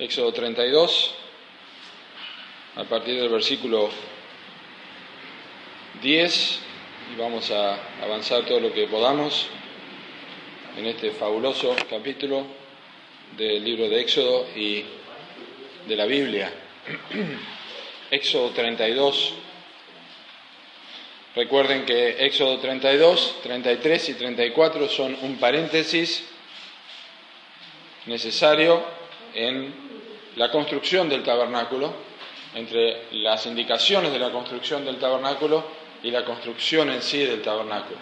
Éxodo 32, a partir del versículo 10, y vamos a avanzar todo lo que podamos en este fabuloso capítulo del libro de Éxodo y de la Biblia. Éxodo 32. Recuerden que Éxodo 32, 33 y 34 son un paréntesis necesario en la construcción del tabernáculo, entre las indicaciones de la construcción del tabernáculo y la construcción en sí del tabernáculo.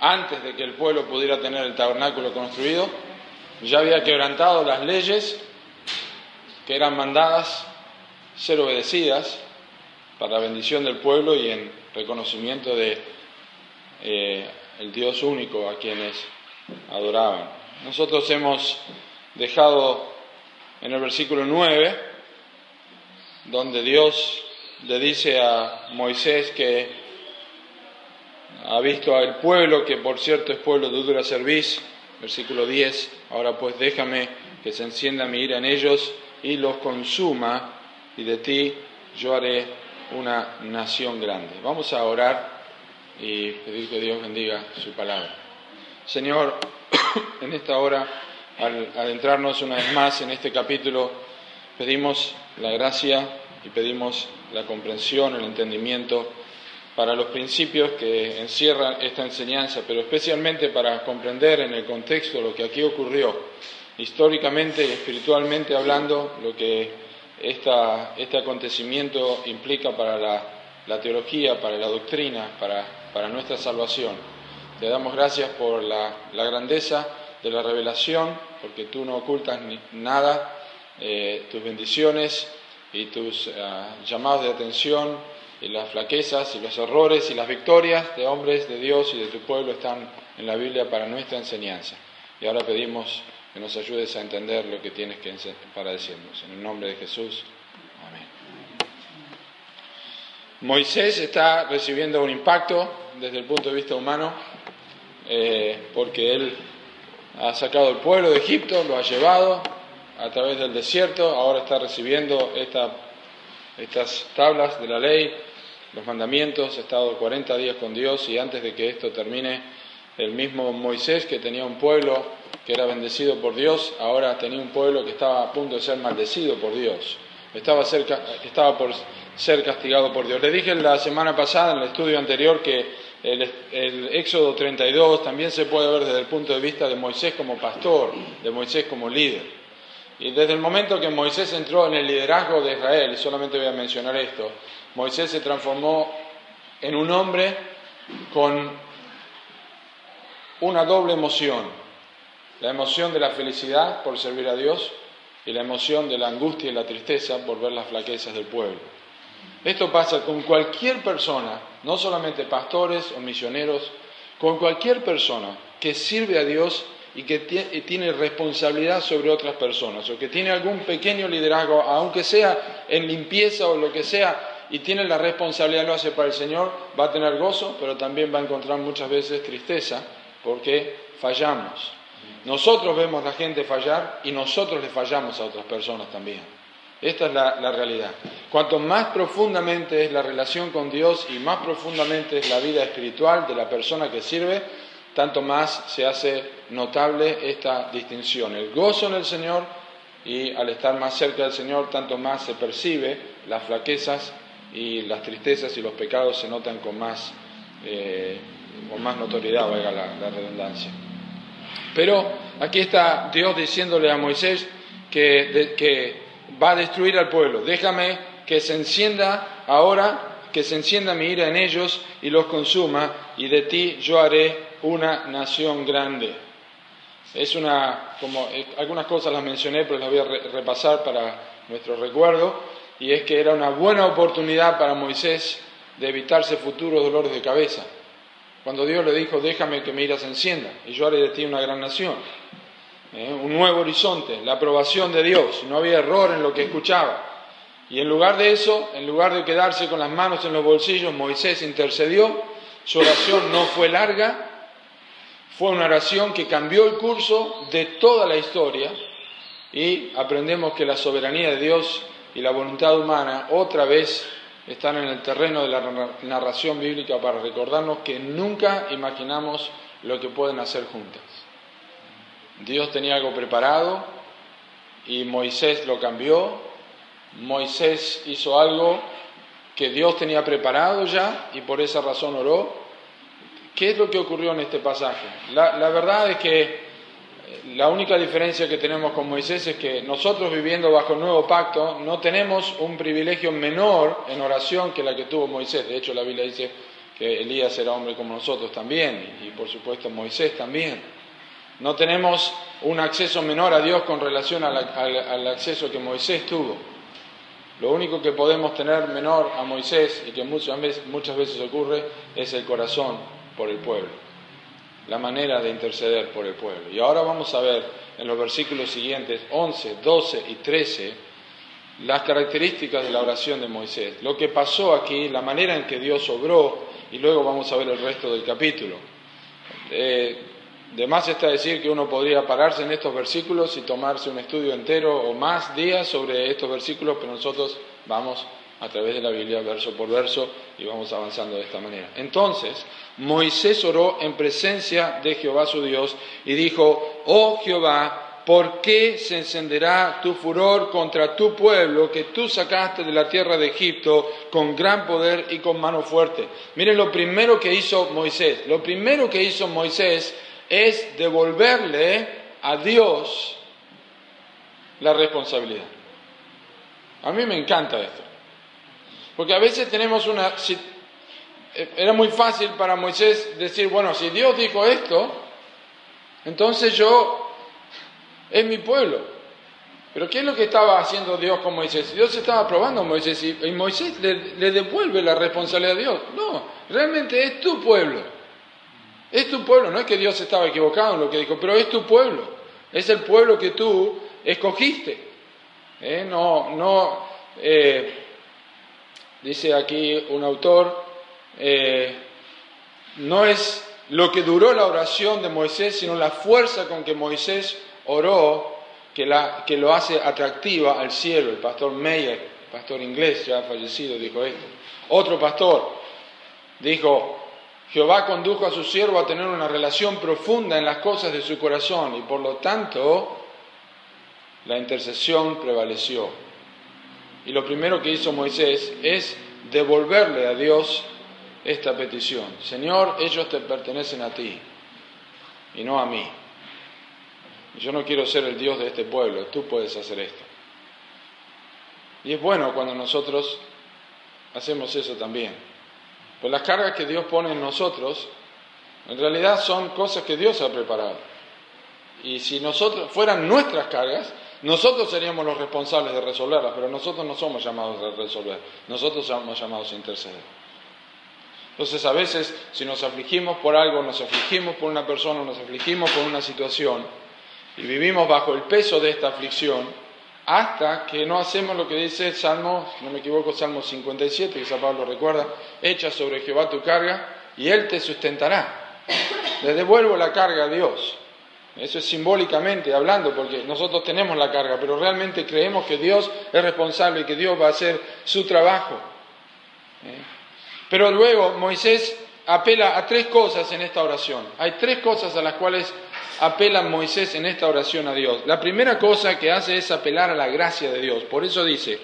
Antes de que el pueblo pudiera tener el tabernáculo construido, ya había quebrantado las leyes que eran mandadas ser obedecidas para la bendición del pueblo y en reconocimiento de eh, el Dios único a quienes adoraban. Nosotros hemos dejado en el versículo 9, donde Dios le dice a Moisés que ha visto al pueblo, que por cierto es pueblo de dura cerviz, versículo 10, ahora pues déjame que se encienda mi ira en ellos y los consuma, y de ti yo haré una nación grande. Vamos a orar y pedir que Dios bendiga su palabra. Señor, en esta hora al adentrarnos una vez más en este capítulo, pedimos la gracia y pedimos la comprensión, el entendimiento para los principios que encierran esta enseñanza, pero especialmente para comprender en el contexto lo que aquí ocurrió, históricamente y espiritualmente hablando, lo que este acontecimiento implica para la, teología, para la doctrina, para, nuestra salvación. Te damos gracias por la grandeza de la revelación porque tú no ocultas nada, eh, tus bendiciones y tus ah, llamados de atención y las flaquezas y los errores y las victorias de hombres de Dios y de tu pueblo están en la Biblia para nuestra enseñanza. Y ahora pedimos que nos ayudes a entender lo que tienes que para decirnos. En el nombre de Jesús. Amén. Moisés está recibiendo un impacto desde el punto de vista humano eh, porque él ha sacado el pueblo de Egipto, lo ha llevado a través del desierto, ahora está recibiendo estas tablas de la ley, los mandamientos, ha estado 40 días con Dios y antes de que esto termine, el mismo Moisés que tenía un pueblo que era bendecido por Dios, ahora tenía un pueblo que estaba a punto de ser maldecido por Dios, estaba, cerca, estaba por ser castigado por Dios. Les dije la semana pasada, en el estudio anterior, que el, Éxodo 32 también se puede ver desde el punto de vista de Moisés como pastor, de Moisés como líder. Y desde el momento que Moisés entró en el liderazgo de Israel, y solamente voy a mencionar esto, Moisés se transformó en un hombre con una doble emoción, la emoción de la felicidad por servir a Dios y la emoción de la angustia y la tristeza por ver las flaquezas del pueblo. Esto pasa con cualquier persona, no solamente pastores o misioneros, con cualquier persona que sirve a Dios y que tiene responsabilidad sobre otras personas, o que tiene algún pequeño liderazgo, aunque sea en limpieza o lo que sea, y tiene la responsabilidad, lo hace para el Señor, va a tener gozo, pero también va a encontrar muchas veces tristeza, porque fallamos. Nosotros vemos a la gente fallar y nosotros le fallamos a otras personas también. Esta es la, realidad. Cuanto más profundamente es la relación con Dios y más profundamente es la vida espiritual de la persona que sirve, tanto más se hace notable esta distinción. El gozo en el Señor y al estar más cerca del Señor, tanto más se percibe las flaquezas y las tristezas y los pecados se notan con más, eh, con más notoriedad, valga la redundancia. Pero aquí está Dios diciéndole a Moisés que, que va a destruir al pueblo. Déjame que se encienda ahora, que se encienda mi ira en ellos y los consuma, y de ti yo haré una nación grande. Es una, como eh, algunas cosas las mencioné, pero las voy a repasar para nuestro recuerdo, y es que era una buena oportunidad para Moisés de evitarse futuros dolores de cabeza. Cuando Dios le dijo, déjame que mi ira se encienda, y yo haré de ti una gran nación. ¿Eh? un nuevo horizonte, la aprobación de Dios, no había error en lo que escuchaba. Y en lugar de eso, en lugar de quedarse con las manos en los bolsillos, Moisés intercedió, su oración no fue larga, fue una oración que cambió el curso de toda la historia y aprendemos que la soberanía de Dios y la voluntad humana otra vez están en el terreno de la narración bíblica para recordarnos que nunca imaginamos lo que pueden hacer juntas. Dios tenía algo preparado y Moisés lo cambió. Moisés hizo algo que Dios tenía preparado ya y por esa razón oró. ¿Qué es lo que ocurrió en este pasaje? La, verdad es que la única diferencia que tenemos con Moisés es que nosotros viviendo bajo el nuevo pacto no tenemos un privilegio menor en oración que la que tuvo Moisés. De hecho, la Biblia dice que Elías era hombre como nosotros también y por supuesto Moisés también. No tenemos un acceso menor a Dios con relación al, acceso que Moisés tuvo. Lo único que podemos tener menor a Moisés y que muchas veces, ocurre es el corazón por el pueblo la manera de interceder por el pueblo. Y ahora vamos a ver en los versículos siguientes, 11, 12 y 13, las características de la oración de Moisés, lo que pasó aquí, la manera en que Dios obró, y luego vamos a ver el resto del capítulo. Eh, de más está decir que uno podría pararse en estos versículos y tomarse un estudio entero o más días sobre estos versículos, pero nosotros vamos a través de la Biblia, verso por verso, y vamos avanzando de esta manera. Entonces, Moisés oró en presencia de Jehová su Dios y dijo, oh Jehová, ¿por qué se encenderá tu furor contra tu pueblo que tú sacaste de la tierra de Egipto con gran poder y con mano fuerte? Miren lo primero que hizo Moisés. Lo primero que hizo Moisés es devolverle a Dios la responsabilidad. A mí me encanta esto. Porque a veces tenemos una... Eh, era muy fácil para Moisés decir, bueno, si Dios dijo esto, entonces yo es mi pueblo. Pero ¿qué es lo que estaba haciendo Dios con Moisés? Dios estaba probando a Moisés y, Moisés le, devuelve la responsabilidad a Dios. No, realmente es tu pueblo. Es tu pueblo, no es que Dios estaba equivocado en lo que dijo, pero es tu pueblo. Es el pueblo que tú escogiste. ¿Eh? No, no, eh, dice aquí un autor, eh, no es lo que duró la oración de Moisés, sino la fuerza con que Moisés oró que, la, que lo hace atractiva al cielo. El pastor Meyer, pastor inglés ya fallecido, dijo esto. Otro pastor dijo, Jehová condujo a su siervo a tener una relación profunda en las cosas de su corazón y por lo tanto la intercesión prevaleció. Y lo primero que hizo Moisés es devolverle a Dios esta petición. Señor, ellos te pertenecen a ti y no a mí. Yo no quiero ser el Dios de este pueblo, tú puedes hacer esto. Y es bueno cuando nosotros hacemos eso también. Pues las cargas que Dios pone en nosotros, en realidad son cosas que Dios ha preparado. Y si nosotros fueran nuestras cargas, nosotros seríamos los responsables de resolverlas, pero nosotros no somos llamados a resolver, nosotros somos llamados a interceder. Entonces a veces si nos afligimos por algo, nos afligimos por una persona, nos afligimos por una situación y vivimos bajo el peso de esta aflicción hasta que no hacemos lo que dice Salmo, si no me equivoco, Salmo 57, que San Pablo recuerda, echa sobre Jehová tu carga y Él te sustentará. Le devuelvo la carga a Dios. Eso es simbólicamente hablando, porque nosotros tenemos la carga, pero realmente creemos que Dios es responsable y que Dios va a hacer su trabajo. ¿Eh? Pero luego Moisés apela a tres cosas en esta oración. Hay tres cosas a las cuales apela Moisés en esta oración a Dios. La primera cosa que hace es apelar a la gracia de Dios. Por eso dice,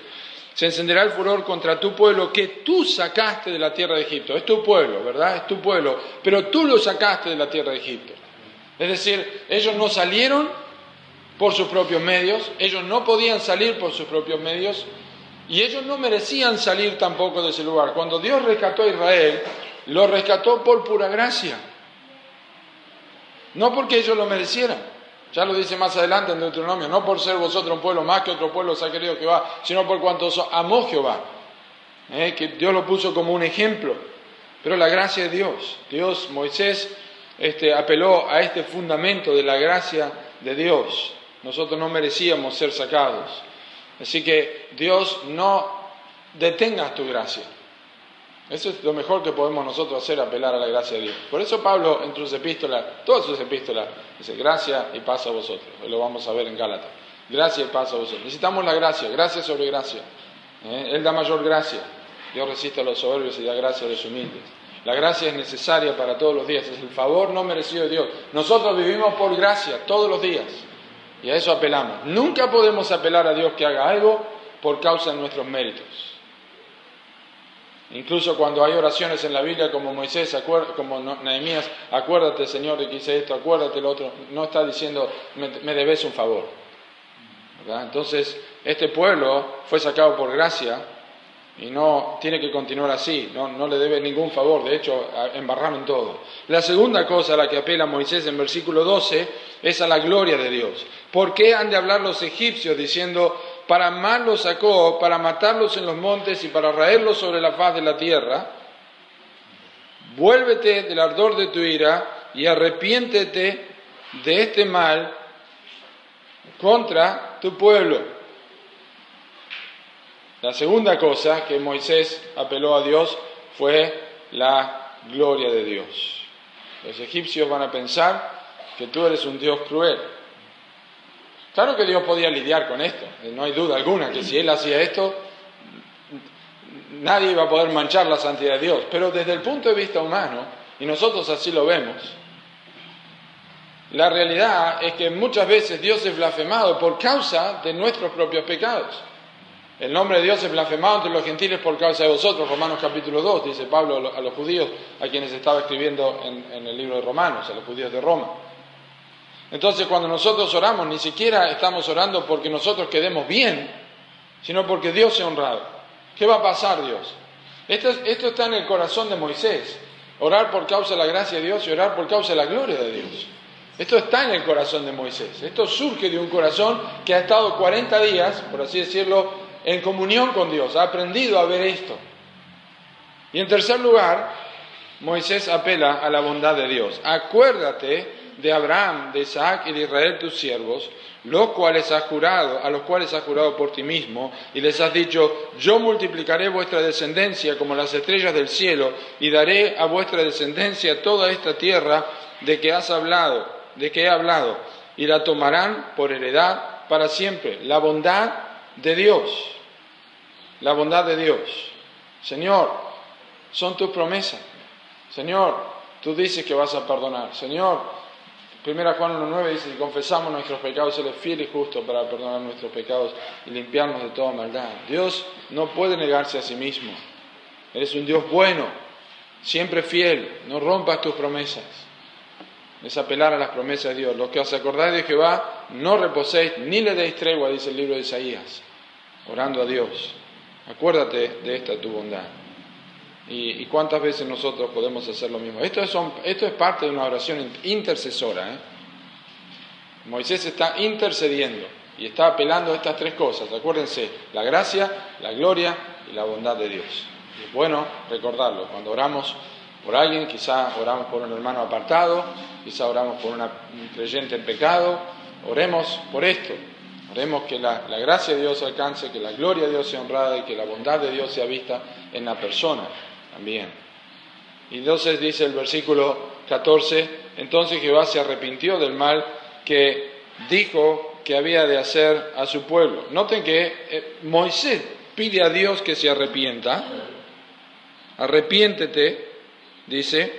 se encenderá el furor contra tu pueblo que tú sacaste de la tierra de Egipto. Es tu pueblo, ¿verdad? Es tu pueblo, pero tú lo sacaste de la tierra de Egipto. Es decir, ellos no salieron por sus propios medios, ellos no podían salir por sus propios medios y ellos no merecían salir tampoco de ese lugar. Cuando Dios rescató a Israel, lo rescató por pura gracia, no porque ellos lo merecieran. Ya lo dice más adelante en Deuteronomio, no por ser vosotros un pueblo más que otro pueblo se ha querido Jehová, sino por cuanto amó Jehová, ¿eh? que Dios lo puso como un ejemplo. Pero la gracia de Dios, Dios, Moisés este, apeló a este fundamento de la gracia de Dios. Nosotros no merecíamos ser sacados. Así que Dios no detenga tu gracia. Eso es lo mejor que podemos nosotros hacer, apelar a la gracia de Dios. Por eso Pablo en sus epístolas, todas sus epístolas, dice gracia y paz a vosotros. Lo vamos a ver en Gálatas. Gracia y paz a vosotros. Necesitamos la gracia, gracia sobre gracia. ¿eh? Él da mayor gracia. Dios resiste a los soberbios y da gracia a los humildes. La gracia es necesaria para todos los días, es el favor no merecido de Dios. Nosotros vivimos por gracia todos los días y a eso apelamos. Nunca podemos apelar a Dios que haga algo por causa de nuestros méritos. Incluso cuando hay oraciones en la Biblia como Moisés, como Nehemías, acuérdate Señor de que hice esto, acuérdate lo otro, no está diciendo me debes un favor. Entonces, este pueblo fue sacado por gracia y no tiene que continuar así, no, le debe ningún favor, de hecho embarraron todo. La segunda cosa a la que apela Moisés en versículo 12 es a la gloria de Dios. ¿Por qué han de hablar los egipcios diciendo, para mal los sacó, para matarlos en los montes y para raerlos sobre la faz de la tierra? Vuélvete del ardor de tu ira y arrepiéntete de este mal contra tu pueblo. La segunda cosa que Moisés apeló a Dios fue la gloria de Dios. Los egipcios van a pensar que tú eres un Dios cruel. Claro que Dios podía lidiar con esto, no hay duda alguna que si Él hacía esto, nadie iba a poder manchar la santidad de Dios. Pero desde el punto de vista humano, y nosotros así lo vemos, la realidad es que muchas veces Dios es blasfemado por causa de nuestros propios pecados. El nombre de Dios es blasfemado entre los gentiles por causa de vosotros, Romanos capítulo 2, dice Pablo a los judíos, a quienes estaba escribiendo en, el libro de Romanos, a los judíos de Roma. Entonces cuando nosotros oramos, ni siquiera estamos orando porque nosotros quedemos bien, sino porque Dios se ha honrado. ¿Qué va a pasar Dios? Esto, esto está en el corazón de Moisés, orar por causa de la gracia de Dios y orar por causa de la gloria de Dios. Esto está en el corazón de Moisés. Esto surge de un corazón que ha estado 40 días, por así decirlo, en comunión con Dios, ha aprendido a ver esto. Y en tercer lugar, Moisés apela a la bondad de Dios. Acuérdate de Abraham, de Isaac y de Israel tus siervos, los cuales has jurado, a los cuales has jurado por ti mismo, y les has dicho, yo multiplicaré vuestra descendencia como las estrellas del cielo, y daré a vuestra descendencia toda esta tierra de que has hablado, de que he hablado, y la tomarán por heredad para siempre. La bondad de Dios la bondad de Dios. Señor, son tus promesas. Señor, tú dices que vas a perdonar. Señor, 1 Juan 1.9 dice, si confesamos nuestros pecados, Él es fiel y justo para perdonar nuestros pecados y limpiarnos de toda maldad. Dios no puede negarse a sí mismo. Eres un Dios bueno, siempre fiel, no rompas tus promesas. Es apelar a las promesas de Dios. Los que os acordáis de Jehová, no reposéis ni le deis tregua, dice el libro de Isaías, orando a Dios. Acuérdate de esta tu bondad. Y, cuántas veces nosotros podemos hacer lo mismo. Esto es, parte de una oración intercesora. ¿eh? Moisés está intercediendo y está apelando a estas tres cosas. Acuérdense, la gracia, la gloria y la bondad de Dios. es bueno recordarlo. Cuando oramos por alguien, quizá oramos por un hermano apartado, quizá oramos por un creyente en pecado, oremos por esto, Oremos que la, gracia de Dios alcance, que la gloria de Dios sea honrada y que la bondad de Dios sea vista en la persona también. Y entonces dice el versículo 14, entonces Jehová se arrepintió del mal que dijo que había de hacer a su pueblo. Noten que eh, Moisés pide a Dios que se arrepienta. Arrepiéntete, dice,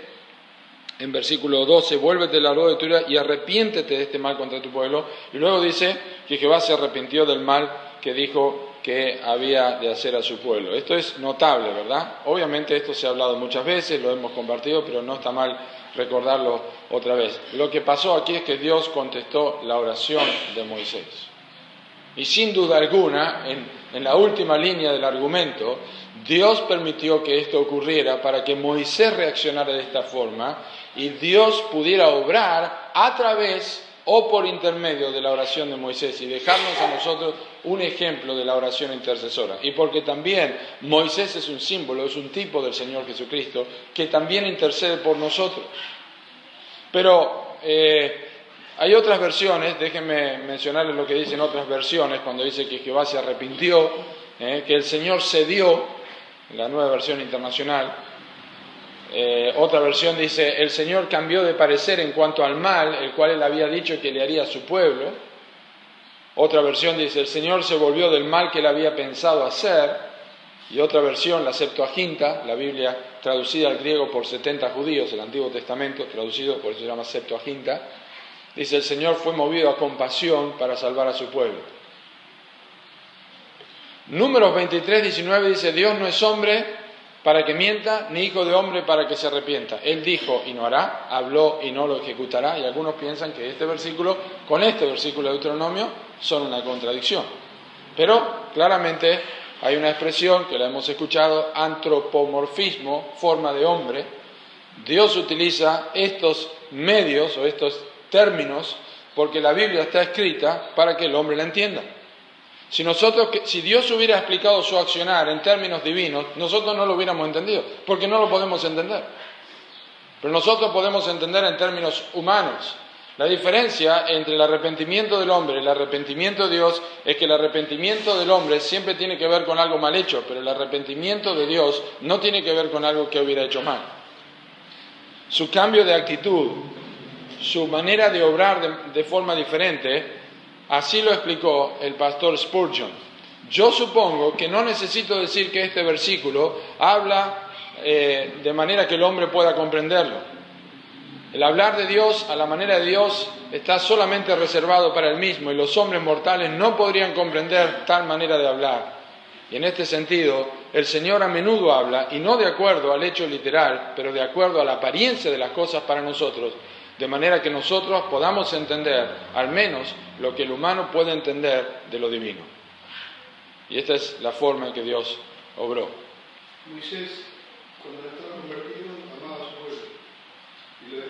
en versículo 12, vuélvete la de tu ira y arrepiéntete de este mal contra tu pueblo. Y luego dice que Jehová se arrepintió del mal que dijo que había de hacer a su pueblo. Esto es notable, ¿verdad? Obviamente esto se ha hablado muchas veces, lo hemos compartido, pero no está mal recordarlo otra vez. Lo que pasó aquí es que Dios contestó la oración de Moisés. Y sin duda alguna, en, en la última línea del argumento, Dios permitió que esto ocurriera para que Moisés reaccionara de esta forma y Dios pudiera obrar a través o por intermedio de la oración de Moisés y dejarnos a nosotros un ejemplo de la oración intercesora. Y porque también Moisés es un símbolo, es un tipo del Señor Jesucristo, que también intercede por nosotros. Pero eh, hay otras versiones, déjenme mencionarles lo que dicen otras versiones, cuando dice que Jehová se arrepintió, eh, que el Señor cedió, en la nueva versión internacional, eh, otra versión dice, el Señor cambió de parecer en cuanto al mal, el cual él había dicho que le haría a su pueblo. Otra versión dice, el Señor se volvió del mal que él había pensado hacer. Y otra versión, la Septuaginta, la Biblia traducida al griego por 70 judíos, el Antiguo Testamento, traducido, por eso se llama Septuaginta, dice, el Señor fue movido a compasión para salvar a su pueblo. Números 23, 19 dice, Dios no es hombre para que mienta, ni hijo de hombre para que se arrepienta. Él dijo y no hará, habló y no lo ejecutará, y algunos piensan que este versículo, con este versículo de Deuteronomio, son una contradicción. Pero claramente hay una expresión que la hemos escuchado, antropomorfismo, forma de hombre. Dios utiliza estos medios o estos términos porque la Biblia está escrita para que el hombre la entienda. Si, nosotros, si Dios hubiera explicado su accionar en términos divinos, nosotros no lo hubiéramos entendido, porque no lo podemos entender. Pero nosotros podemos entender en términos humanos. La diferencia entre el arrepentimiento del hombre y el arrepentimiento de Dios es que el arrepentimiento del hombre siempre tiene que ver con algo mal hecho, pero el arrepentimiento de Dios no tiene que ver con algo que hubiera hecho mal. Su cambio de actitud, su manera de obrar de, forma diferente, así lo explicó el pastor Spurgeon. Yo supongo que no necesito decir que este versículo habla eh, de manera que el hombre pueda comprenderlo. El hablar de Dios a la manera de Dios está solamente reservado para el mismo y los hombres mortales no podrían comprender tal manera de hablar. Y en este sentido, el Señor a menudo habla, y no de acuerdo al hecho literal, pero de acuerdo a la apariencia de las cosas para nosotros, de manera que nosotros podamos entender al menos lo que el humano puede entender de lo divino. Y esta es la forma en que Dios obró. Moisés, cuando estaba convertido, amaba a su pueblo y lo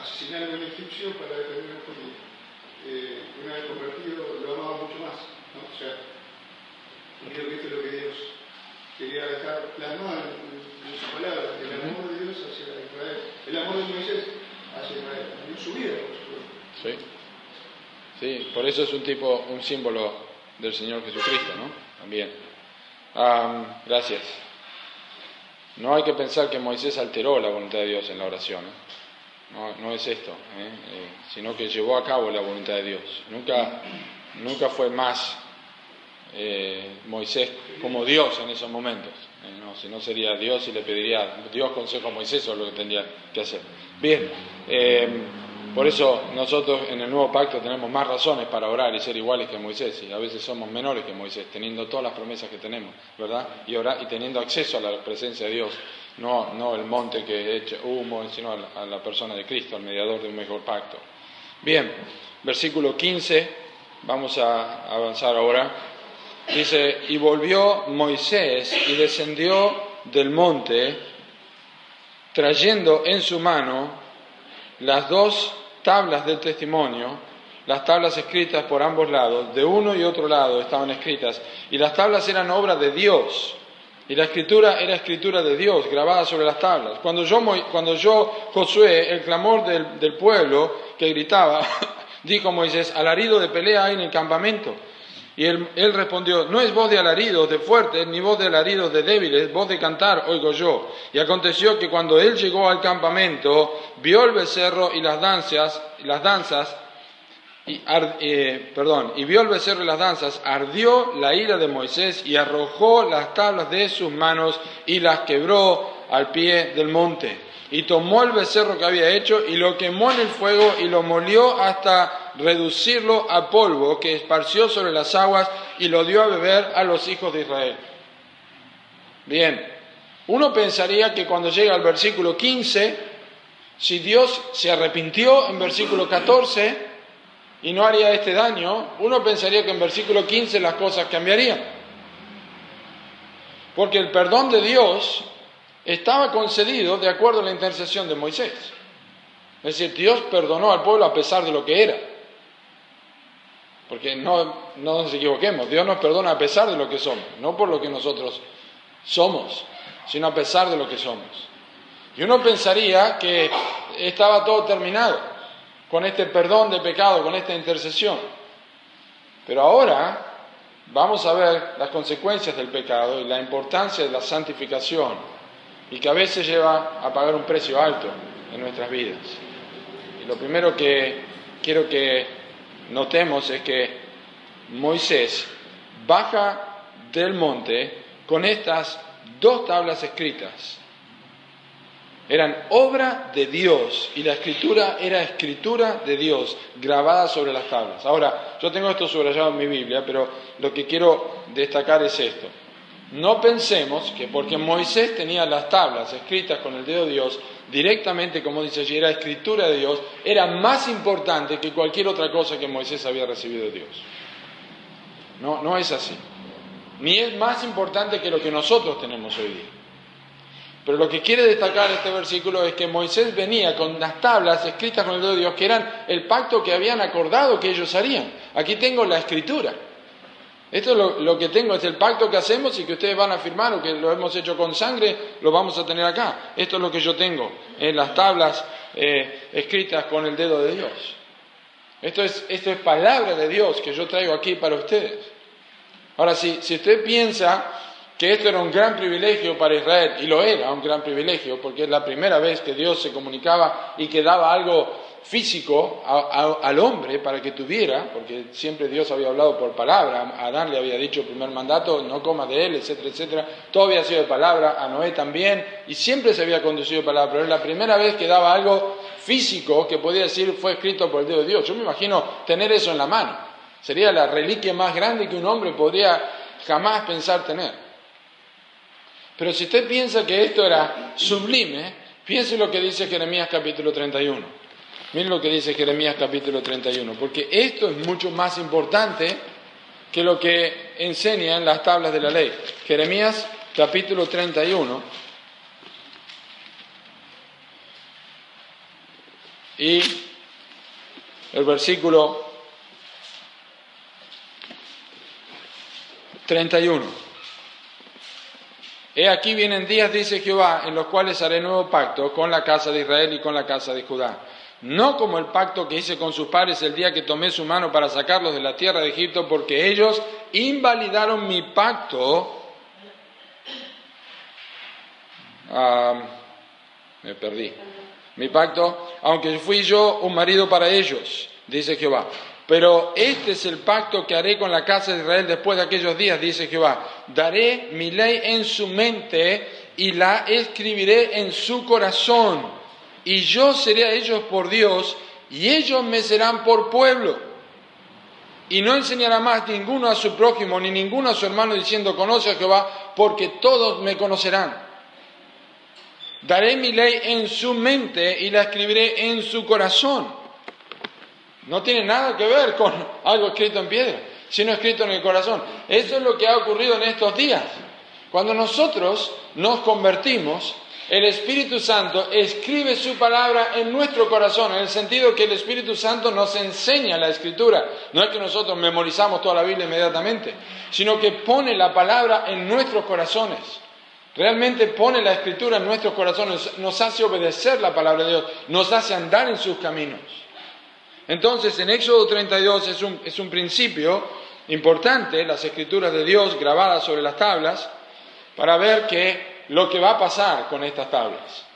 asesinar a un egipcio para defender a un judío. Eh, una vez convertido, lo amaba mucho más. ¿no? O sea, creo que esto es lo que Dios quería dejar plasmado en, el amor de Dios hacia Israel, el amor de Moisés hacia Israel, su vida, por supuesto. Sí. Sí, por eso es un tipo, un símbolo del Señor Jesucristo, ¿no? También. Gracias. No hay que pensar que Moisés alteró la voluntad de Dios en la oración. ¿eh? No, es esto, ¿eh? Eh, sino que llevó a cabo la voluntad de Dios. Nunca, nunca fue más Moisés como Dios en esos momentos. No, si no sería Dios y le pediría Dios consejo a Moisés o lo que tendría que hacer. Bien, por eso nosotros en el nuevo pacto tenemos más razones para orar y ser iguales que Moisés, y a veces somos menores que Moisés, teniendo todas las promesas que tenemos, ¿verdad? Y, orar, y teniendo acceso a la presencia de Dios no, no el monte que echa humo, sino a la, persona de Cristo, al mediador de un mejor pacto. Bien, versículo 15, vamos a avanzar ahora. Dice, y volvió Moisés y descendió del monte, trayendo en su mano las dos tablas del testimonio, las tablas escritas por ambos lados, de uno y otro lado estaban escritas, y las tablas eran obra de Dios y la escritura era escritura de Dios, grabada sobre las tablas. Cuando yo, cuando yo Josué, el clamor del, pueblo que gritaba, dijo Moisés, alarido de pelea hay en el campamento. Y él, respondió, no es voz de alaridos de fuertes, ni voz de alaridos de débiles, voz de cantar oigo yo. Y aconteció que cuando él llegó al campamento, vio el becerro y las danzas, y las danzas y, eh, perdón, y vio el becerro y las danzas, ardió la ira de Moisés y arrojó las tablas de sus manos y las quebró al pie del monte. Y tomó el becerro que había hecho y lo quemó en el fuego y lo molió hasta reducirlo a polvo que esparció sobre las aguas y lo dio a beber a los hijos de Israel. Bien, uno pensaría que cuando llega al versículo 15, si Dios se arrepintió en versículo 14, y no haría este daño, uno pensaría que en versículo 15 las cosas cambiarían. Porque el perdón de Dios estaba concedido de acuerdo a la intercesión de Moisés. Es decir, Dios perdonó al pueblo a pesar de lo que era. Porque no, no nos equivoquemos, Dios nos perdona a pesar de lo que somos, no por lo que nosotros somos, sino a pesar de lo que somos. Y uno pensaría que estaba todo terminado con este perdón de pecado, con esta intercesión. Pero ahora vamos a ver las consecuencias del pecado y la importancia de la santificación y que a veces lleva a pagar un precio alto en nuestras vidas. Y lo primero que, quiero que notemos es que Moisés baja del monte con estas dos tablas escritas. Eran obra de Dios y la escritura era escritura de Dios grabada sobre las tablas. Ahora, yo tengo esto subrayado en mi Biblia, pero lo que quiero destacar es esto. No pensemos que porque Moisés tenía las tablas escritas con el dedo de Dios, directamente, como dice allí, era escritura de Dios, era más importante que cualquier otra cosa que Moisés había recibido de Dios. No, no es así. Ni es más importante que lo que nosotros tenemos hoy día. Pero lo que quiere destacar este versículo es que Moisés venía con las tablas escritas con el dedo de Dios, que eran el pacto que habían acordado que ellos harían. Aquí tengo la escritura. Esto es lo, que tengo, es el pacto que hacemos y que ustedes van a firmar o que lo hemos hecho con sangre, lo vamos a tener acá. Esto es lo que yo tengo en las tablas eh, escritas con el dedo de Dios. Esto es, esto es palabra de Dios que yo traigo aquí para ustedes. Ahora, si, si usted piensa que esto era un gran privilegio para Israel, y lo era un gran privilegio, porque es la primera vez que Dios se comunicaba y que daba algo físico al hombre para que tuviera, porque siempre Dios había hablado por palabra, a Adán le había dicho el primer mandato, no coma de él, etcétera, etcétera, todo había sido de palabra, a Noé también, y siempre se había conducido de palabra, pero es la primera vez que daba algo físico que podía decir fue escrito por el Dios de Dios. Yo me imagino tener eso en la mano, sería la reliquia más grande que un hombre podría jamás pensar tener. Pero si usted piensa que esto era sublime, piense lo que dice Jeremías capítulo 31. Miren lo que dice Jeremías capítulo 31, porque esto es mucho más importante que lo que enseña en las tablas de la ley. Jeremías capítulo 31. Y el versículo 31. He aquí vienen días, dice Jehová, en los cuales haré nuevo pacto con la casa de Israel y con la casa de Judá. No como el pacto que hice con sus padres el día que tomé su mano para sacarlos de la tierra de Egipto, porque ellos invalidaron mi pacto. Ah, me perdí. Mi pacto, aunque fui yo un marido para ellos, dice Jehová. Pero este es el pacto que haré con la casa de Israel después de aquellos días, dice Jehová. Daré mi ley en su mente y la escribiré en su corazón. Y yo seré a ellos por Dios y ellos me serán por pueblo. Y no enseñará más ninguno a su prójimo ni ninguno a su hermano diciendo conoce a Jehová, porque todos me conocerán. Daré mi ley en su mente y la escribiré en su corazón. No tiene nada que ver con algo escrito en piedra, sino escrito en el corazón. Eso es lo que ha ocurrido en estos días. Cuando nosotros nos convertimos, el Espíritu Santo escribe su palabra en nuestro corazón, en el sentido que el Espíritu Santo nos enseña la escritura. No es que nosotros memorizamos toda la Biblia inmediatamente, sino que pone la palabra en nuestros corazones. Realmente pone la escritura en nuestros corazones, nos hace obedecer la palabra de Dios, nos hace andar en sus caminos. Entonces, en Éxodo 32 es un, es un principio importante, las escrituras de Dios grabadas sobre las tablas, para ver que lo que va a pasar con estas tablas.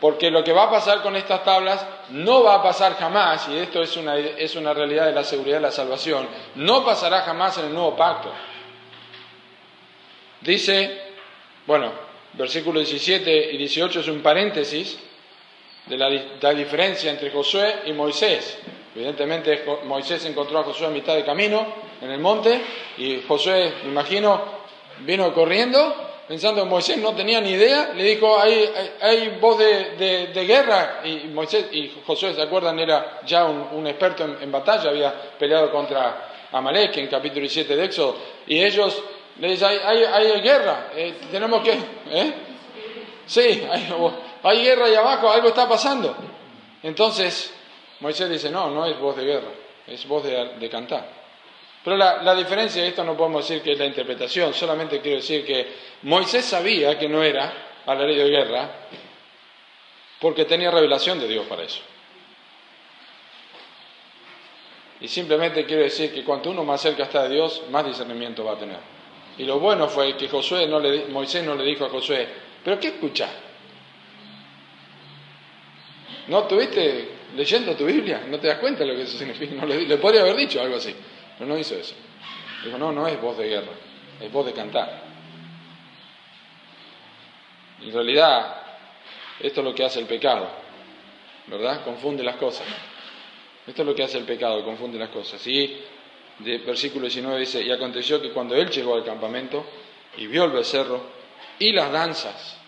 Porque lo que va a pasar con estas tablas no va a pasar jamás, y esto es una, es una realidad de la seguridad de la salvación, no pasará jamás en el nuevo pacto. Dice, bueno, versículos 17 y 18 es un paréntesis, de la, diferencia entre Josué y Moisés. Evidentemente Moisés encontró a Josué a mitad de camino en el monte y Josué, me imagino, vino corriendo pensando que Moisés no tenía ni idea, le dijo, hay, hay, voz de, guerra, y Moisés, y Josué, ¿se acuerdan? Era ya un, experto en, batalla, había peleado contra Amalek en capítulo 17 de Éxodo, y ellos le dicen, hay, guerra, eh, tenemos que, ¿eh? Sí, hay, hay guerra ahí abajo, algo está pasando. Entonces Moisés dice, no, no es voz de guerra, es voz de, cantar. Pero la, diferencia de esto no podemos decir que es la interpretación, solamente quiero decir que Moisés sabía que no era a la ley de guerra porque tenía revelación de Dios para eso. Y simplemente quiero decir que cuanto uno más cerca está de Dios, más discernimiento va a tener. Y lo bueno fue que Josué no le, Moisés no le dijo a Josué, ¿pero qué escuchas? ¿No tuviste leyendo tu Biblia, no te das cuenta de lo que eso significa. No, le podría haber dicho algo así, pero no hizo eso. Dijo, no, no es voz de guerra, es voz de cantar. En realidad, esto es lo que hace el pecado, ¿verdad? Confunde las cosas. Esto es lo que hace el pecado, confunde las cosas. Y de versículo 19 dice, y aconteció que cuando él llegó al campamento y vio el becerro y las danzas,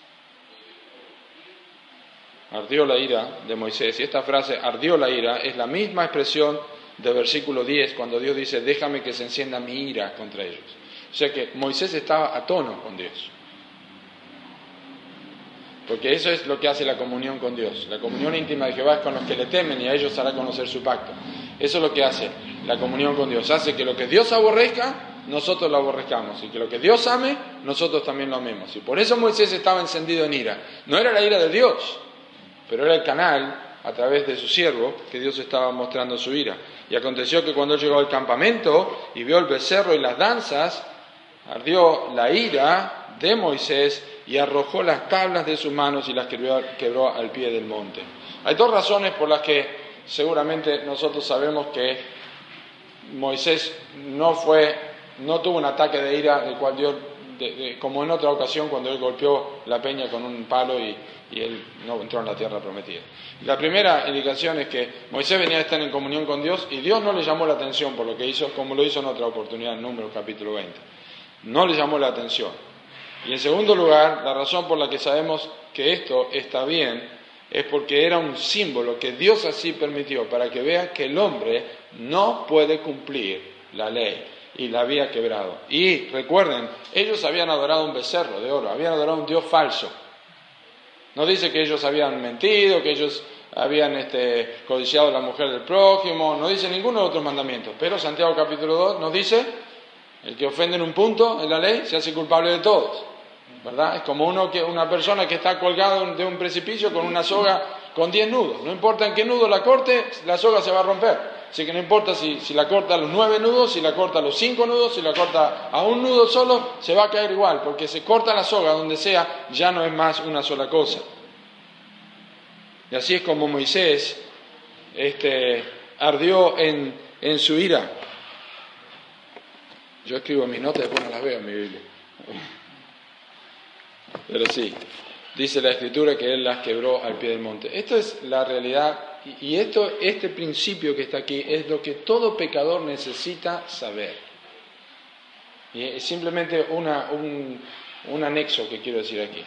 ardió la ira de Moisés. Y esta frase, ardió la ira, es la misma expresión del versículo 10, cuando Dios dice, déjame que se encienda mi ira contra ellos. O sea que Moisés estaba a tono con Dios. Porque eso es lo que hace la comunión con Dios. La comunión íntima de Jehová es con los que le temen y a ellos hará conocer su pacto. Eso es lo que hace la comunión con Dios. Hace que lo que Dios aborrezca, nosotros lo aborrezcamos. Y que lo que Dios ame, nosotros también lo amemos. Y por eso Moisés estaba encendido en ira. No era la ira de Dios, pero era el canal a través de su siervo que Dios estaba mostrando su ira. Y aconteció que cuando llegó al campamento y vio el becerro y las danzas, ardió la ira de Moisés y arrojó las tablas de sus manos y las quebró, al pie del monte. Hay dos razones por las que seguramente nosotros sabemos que Moisés no fue, no tuvo un ataque de ira, el cual Dios, como en otra ocasión cuando él golpeó la peña con un palo y, y él no entró en la tierra prometida. La primera indicación es que Moisés venía a estar en comunión con Dios y Dios no le llamó la atención por lo que hizo, como lo hizo en otra oportunidad en Números capítulo 20. No le llamó la atención. Y en segundo lugar, la razón por la que sabemos que esto está bien es porque era un símbolo que Dios así permitió para que vea que el hombre no puede cumplir la ley y la había quebrado. Y recuerden, ellos habían adorado un becerro de oro, habían adorado un Dios falso. No dice que ellos habían mentido, que ellos habían este, codiciado a la mujer del prójimo, no dice ninguno de otros mandamientos. Pero Santiago capítulo 2 nos dice, el que ofende en un punto en la ley se hace culpable de todos. ¿verdad? Es como uno que, una persona que está colgado de un precipicio con una soga con 10 nudos. No importa en qué nudo la corte, la soga se va a romper. Así que no importa si, si la corta a los nueve nudos, si la corta a los cinco nudos, si la corta a un nudo solo, se va a caer igual, porque se corta la soga donde sea, ya no es más una sola cosa. Y así es como Moisés este, ardió en, en su ira. Yo escribo mis notas y después no las veo en mi Biblia. Pero sí, dice la escritura que Él las quebró al pie del monte. Esto es la realidad y esto, este principio que está aquí es lo que todo pecador necesita saber. Y es simplemente un, un anexo que quiero decir aquí.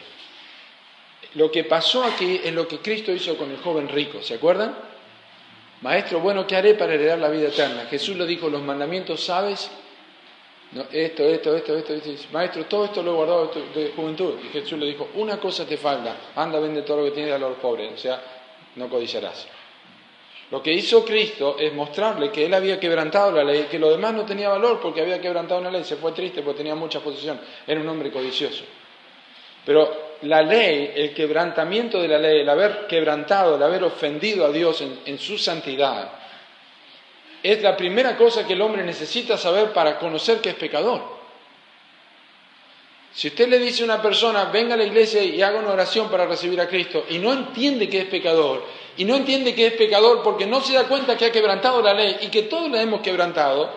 Lo que pasó aquí es lo que Cristo hizo con el joven rico, ¿se acuerdan? Maestro, bueno, ¿qué haré para heredar la vida eterna? Jesús le dijo, los mandamientos sabes esto, esto, esto, esto, esto, maestro, todo esto lo he guardado de juventud. Y Jesús le dijo, una cosa te falta, anda, vende todo lo que tienes a los pobres, o sea, no codiciarás. Lo que hizo Cristo es mostrarle que él había quebrantado la ley, que lo demás no tenía valor porque había quebrantado una ley, se fue triste porque tenía mucha posesión, era un hombre codicioso. Pero la ley, el quebrantamiento de la ley, el haber quebrantado, el haber ofendido a Dios en su santidad, es la primera cosa que el hombre necesita saber para conocer que es pecador. Si usted le dice a una persona, venga a la iglesia y haga una oración para recibir a Cristo, y no entiende que es pecador, y no entiende que es pecador porque no se da cuenta que ha quebrantado la ley y que todos la hemos quebrantado,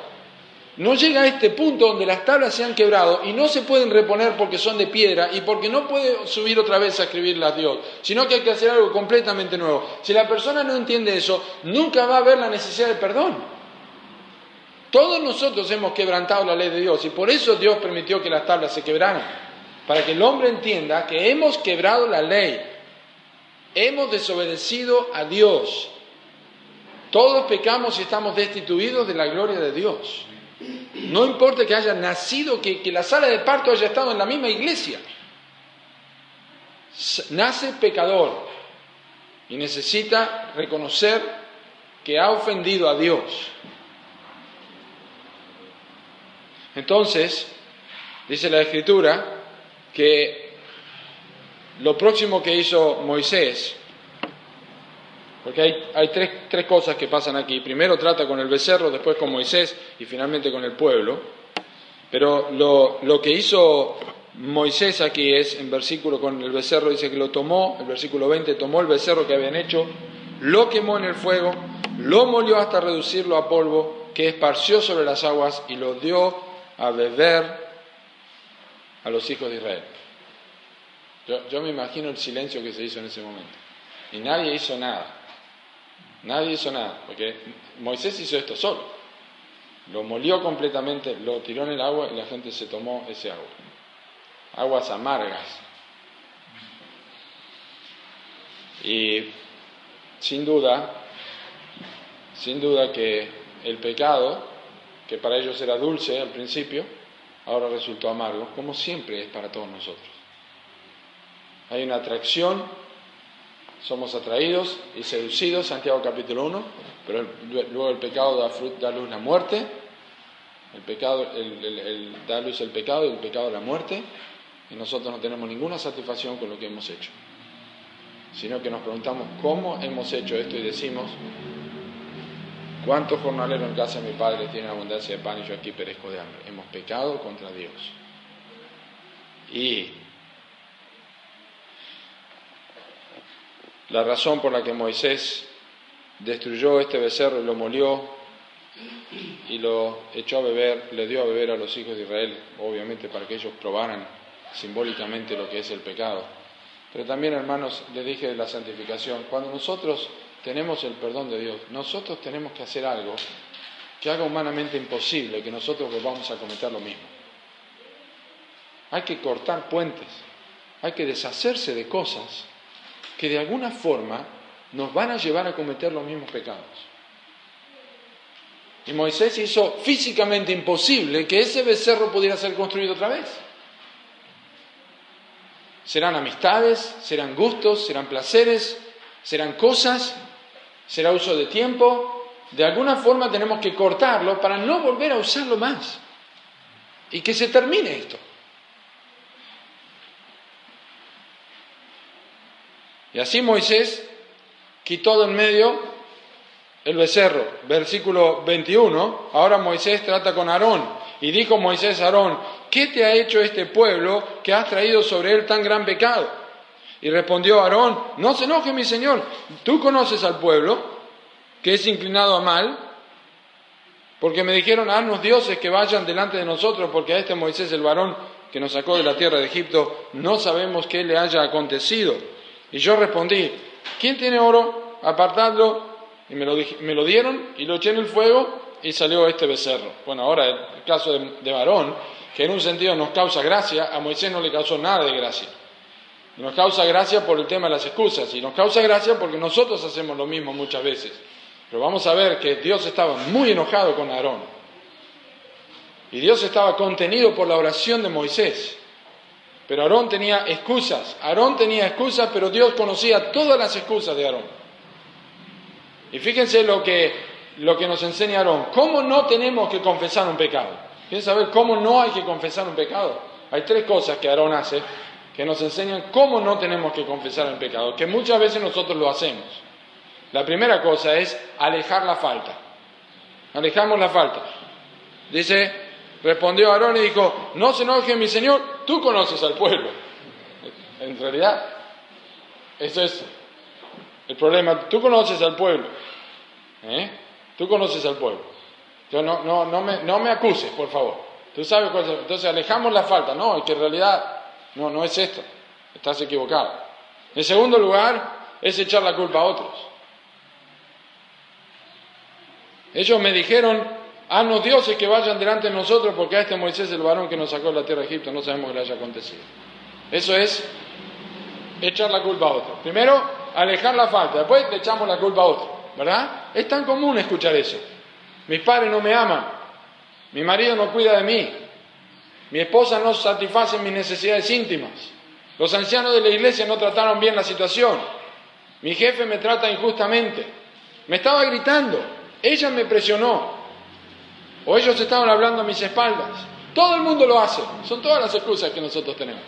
no llega a este punto donde las tablas se han quebrado y no se pueden reponer porque son de piedra y porque no puede subir otra vez a escribirlas Dios, sino que hay que hacer algo completamente nuevo. Si la persona no entiende eso, nunca va a haber la necesidad de perdón. Todos nosotros hemos quebrantado la ley de Dios y por eso Dios permitió que las tablas se quebraran, para que el hombre entienda que hemos quebrado la ley, hemos desobedecido a Dios. Todos pecamos y estamos destituidos de la gloria de Dios. No importa que haya nacido, que, la sala de parto haya estado en la misma iglesia. Nace pecador y necesita reconocer que ha ofendido a Dios Entonces, dice la Escritura que lo próximo que hizo Moisés, porque hay, tres, cosas que pasan aquí. Primero trata con el becerro, después con Moisés y finalmente con el pueblo. Pero lo, lo que hizo Moisés aquí es, en versículo con el becerro, dice que lo tomó, el versículo 20, tomó el becerro que habían hecho, lo quemó en el fuego, lo molió hasta reducirlo a polvo, que esparció sobre las aguas y lo dio a beber a los hijos de Israel. Yo, me imagino el silencio que se hizo en ese momento. Y nadie hizo nada. Nadie hizo nada, porque Moisés hizo esto solo. Lo molió completamente, lo tiró en el agua y la gente se tomó ese agua. Aguas amargas. Y sin duda, sin duda que el pecado, que para ellos era dulce al principio, ahora resultó amargo, como siempre es para todos nosotros. Hay una atracción, somos atraídos y seducidos, Santiago capítulo 1, pero luego el pecado da, da luz la muerte, el pecado, el, da luz el pecado y el pecado la muerte, y nosotros no tenemos ninguna satisfacción con lo que hemos hecho, sino que nos preguntamos cómo hemos hecho esto y decimos, ¿cuántos jornaleros en casa de mi padre tienen abundancia de pan y yo aquí perezco de hambre? Hemos pecado contra Dios. Y la razón por la que Moisés destruyó este becerro y lo molió y lo echó a beber, le dio a beber a los hijos de Israel, obviamente para que ellos probaran simbólicamente lo que es el pecado. Pero también, hermanos, les dije de la santificación, cuando nosotros tenemos el perdón de Dios, nosotros tenemos que hacer algo que haga humanamente imposible que nosotros volvamos a cometer lo mismo. Hay que cortar puentes, hay que deshacerse de cosas que de alguna forma nos van a llevar a cometer los mismos pecados. Y Moisés hizo físicamente imposible que ese becerro pudiera ser construido otra vez. Serán amistades, serán gustos, serán placeres, serán cosas, será uso de tiempo. De alguna forma tenemos que cortarlo para no volver a usarlo más. Y que se termine esto. Y así Moisés quitó de en medio el becerro. Versículo 21. Ahora Moisés trata con Aarón. Y dijo Moisés a Aarón, ¿qué te ha hecho este pueblo que has traído sobre él tan gran pecado? Y respondió Aarón, no se enoje mi señor, tú conoces al pueblo que es inclinado a mal, porque me dijeron, haznos dioses que vayan delante de nosotros, porque a este Moisés el varón que nos sacó de la tierra de Egipto, no sabemos qué le haya acontecido. Y yo respondí, ¿quién tiene oro? Apartadlo. Y me lo, me lo dieron y lo eché en el fuego y salió este becerro. Bueno, ahora el caso de, varón, que en un sentido nos causa gracia, a Moisés no le causó nada de gracia. Nos causa gracia por el tema de las excusas y nos causa gracia porque nosotros hacemos lo mismo muchas veces. Pero vamos a ver que Dios estaba muy enojado con Aarón. Y Dios estaba contenido por la oración de Moisés. Pero Aarón tenía excusas. Aarón tenía excusas, pero Dios conocía todas las excusas de Aarón. Y fíjense lo que, lo que nos enseña Aarón. ¿Cómo no tenemos que confesar un pecado? ¿Quieren saber cómo no hay que confesar un pecado? Hay tres cosas que Aarón hace que nos enseñan cómo no tenemos que confesar el pecado, que muchas veces nosotros lo hacemos. La primera cosa es alejar la falta. Alejamos la falta. Dice, respondió Aarón y dijo, no se enoje mi Señor, tú conoces al pueblo. En realidad, eso es el problema. Tú conoces al pueblo. ¿eh? Tú conoces al pueblo. Entonces, no, no, no, me, no me acuses, por favor. Tú sabes cuál es. Entonces, alejamos la falta. No, y que en realidad no, no es esto. Estás equivocado. En segundo lugar, es echar la culpa a otros. Ellos me dijeron, Haznos dioses que vayan delante de nosotros, porque a este Moisés, el varón que nos sacó de la tierra de Egipto, no sabemos qué le haya acontecido. Eso es echar la culpa a otro. Primero, alejar la falta, después le echamos la culpa a otro. ¿Verdad? Es tan común escuchar eso. Mis padres no me aman, mi marido no cuida de mí, mi esposa no satisface mis necesidades íntimas, los ancianos de la iglesia no trataron bien la situación, mi jefe me trata injustamente, me estaba gritando, ella me presionó, o ellos estaban hablando a mis espaldas. Todo el mundo lo hace. Son todas las excusas que nosotros tenemos.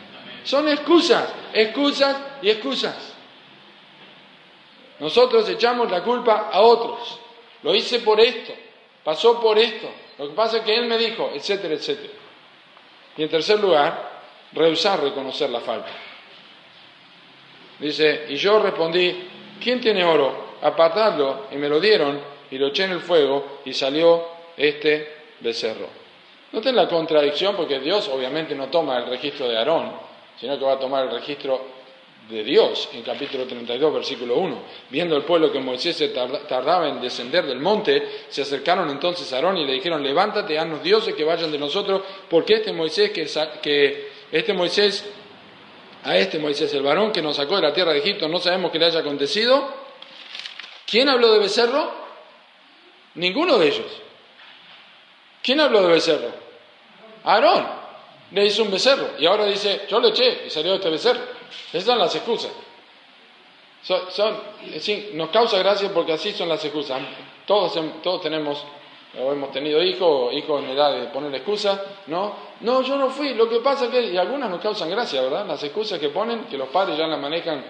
Son excusas, excusas y excusas. Nosotros echamos la culpa a otros. Lo hice por esto, pasó por esto. Lo que pasa es que él me dijo, etcétera, etcétera. Y en tercer lugar, rehusar reconocer la falta. Dice, y yo respondí, ¿quién tiene oro? apartadlo, y me lo dieron, y lo eché en el fuego, y salió este becerro. Noten la contradicción, porque Dios obviamente no toma el registro de Aarón, sino que va a tomar el registro de Dios en capítulo 32, versículo 1. Viendo el pueblo que Moisés se tardaba en descender del monte, se acercaron entonces a Aarón y le dijeron, levántate, haznos dioses que vayan de nosotros, porque este Moisés, que, que este Moisés, a este Moisés, el varón que nos sacó de la tierra de Egipto, no sabemos qué le haya acontecido. ¿Quién habló de becerro? Ninguno de ellos. ¿Quién habló de becerro? Aarón le hizo un becerro y ahora dice, yo lo eché y salió este becerro. Esas son las excusas. Son, nos causa gracia porque así son las excusas. Todos, todos tenemos o hemos tenido hijos, hijos en edad de poner excusas, ¿no? No, yo no fui, lo que pasa es que, algunas nos causan gracia, ¿verdad? Las excusas que ponen, que los padres ya las manejan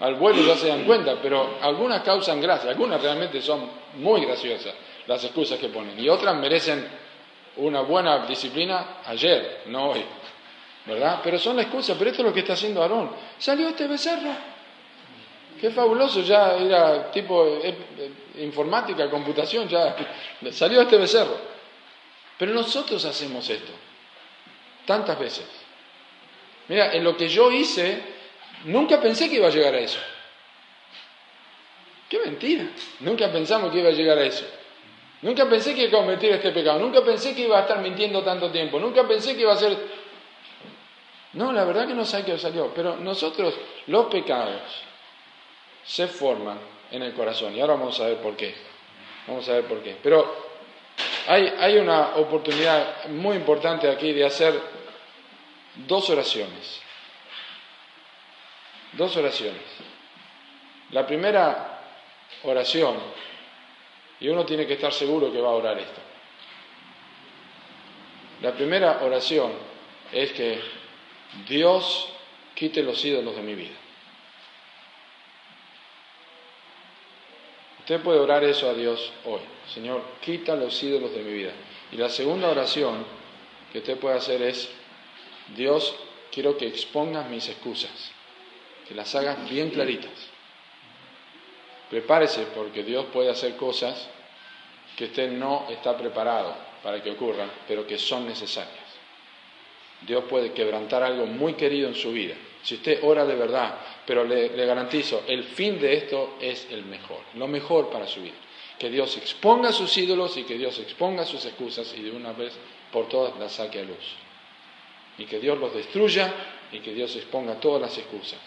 al vuelo y ya se dan cuenta, pero algunas causan gracia, algunas realmente son muy graciosas las excusas que ponen, y otras merecen una buena disciplina ayer, no hoy, ¿verdad? Pero son la excusa, pero esto es lo que está haciendo Aarón. Salió este becerro. Qué fabuloso, ya era tipo eh, eh, informática, computación, ya salió este becerro. Pero nosotros hacemos esto, tantas veces. Mira, en lo que yo hice, nunca pensé que iba a llegar a eso. Qué mentira, nunca pensamos que iba a llegar a eso. Nunca pensé que iba a cometer este pecado, nunca pensé que iba a estar mintiendo tanto tiempo, nunca pensé que iba a ser... No, la verdad que no sé qué salió, pero nosotros, los pecados, se forman en el corazón. Y ahora vamos a ver por qué. Vamos a ver por qué. Pero hay, una oportunidad muy importante aquí de hacer dos oraciones. Dos oraciones. La primera oración y uno tiene que estar seguro que va a orar esto. La primera oración es que Dios quite los ídolos de mi vida. Usted puede orar eso a Dios hoy. Señor, quita los ídolos de mi vida. Y la segunda oración que usted puede hacer es, Dios, quiero que expongas mis excusas, que las hagas bien claritas. Prepárese porque Dios puede hacer cosas que usted no está preparado para que ocurran, pero que son necesarias. Dios puede quebrantar algo muy querido en su vida. Si usted ora de verdad, pero le, garantizo, el fin de esto es el mejor, lo mejor para su vida. Que Dios exponga sus ídolos y que Dios exponga sus excusas y de una vez por todas las saque a luz. Y que Dios los destruya y que Dios exponga todas las excusas.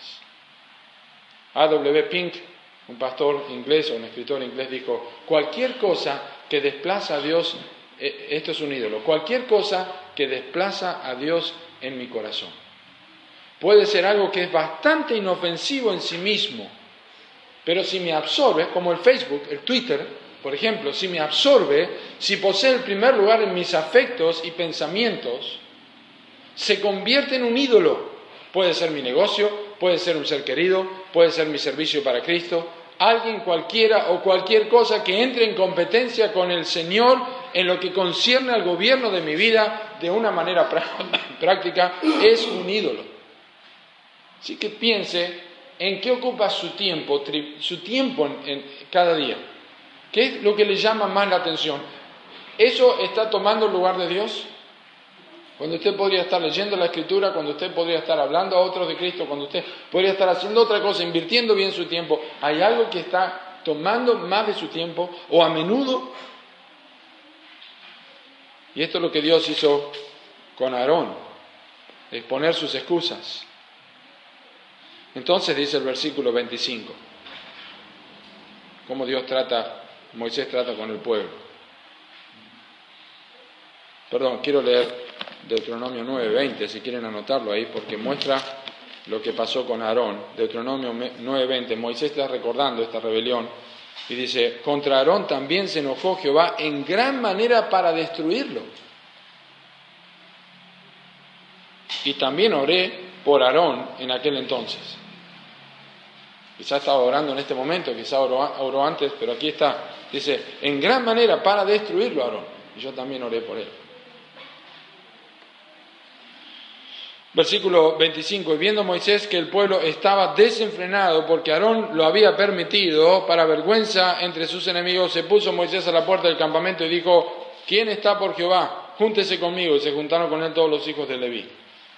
A.W. Pink un pastor inglés o un escritor inglés dijo, cualquier cosa que desplaza a Dios, eh, esto es un ídolo, cualquier cosa que desplaza a Dios en mi corazón. Puede ser algo que es bastante inofensivo en sí mismo, pero si me absorbe, como el Facebook, el Twitter, por ejemplo, si me absorbe, si posee el primer lugar en mis afectos y pensamientos, se convierte en un ídolo. Puede ser mi negocio, puede ser un ser querido, puede ser mi servicio para Cristo, alguien cualquiera o cualquier cosa que entre en competencia con el Señor en lo que concierne al gobierno de mi vida de una manera práctica es un ídolo. Así que piense en qué ocupa su tiempo, su tiempo en cada día. ¿Qué es lo que le llama más la atención? ¿Eso está tomando el lugar de Dios? Cuando usted podría estar leyendo la escritura, cuando usted podría estar hablando a otros de Cristo, cuando usted podría estar haciendo otra cosa, invirtiendo bien su tiempo, hay algo que está tomando más de su tiempo o a menudo. Y esto es lo que Dios hizo con Aarón, exponer sus excusas. Entonces dice el versículo 25, cómo Dios trata, Moisés trata con el pueblo. Perdón, quiero leer Deuteronomio 9:20, si quieren anotarlo ahí, porque muestra lo que pasó con Aarón. Deuteronomio 9:20, Moisés está recordando esta rebelión y dice, contra Aarón también se enojó Jehová en gran manera para destruirlo. Y también oré por Aarón en aquel entonces. Quizá estaba orando en este momento, quizá oró, antes, pero aquí está. Dice, en gran manera para destruirlo Aarón. Y yo también oré por él. Versículo 25, y viendo Moisés que el pueblo estaba desenfrenado porque Aarón lo había permitido, para vergüenza entre sus enemigos, se puso Moisés a la puerta del campamento y dijo, ¿quién está por Jehová? Júntese conmigo. Y se juntaron con él todos los hijos de Leví.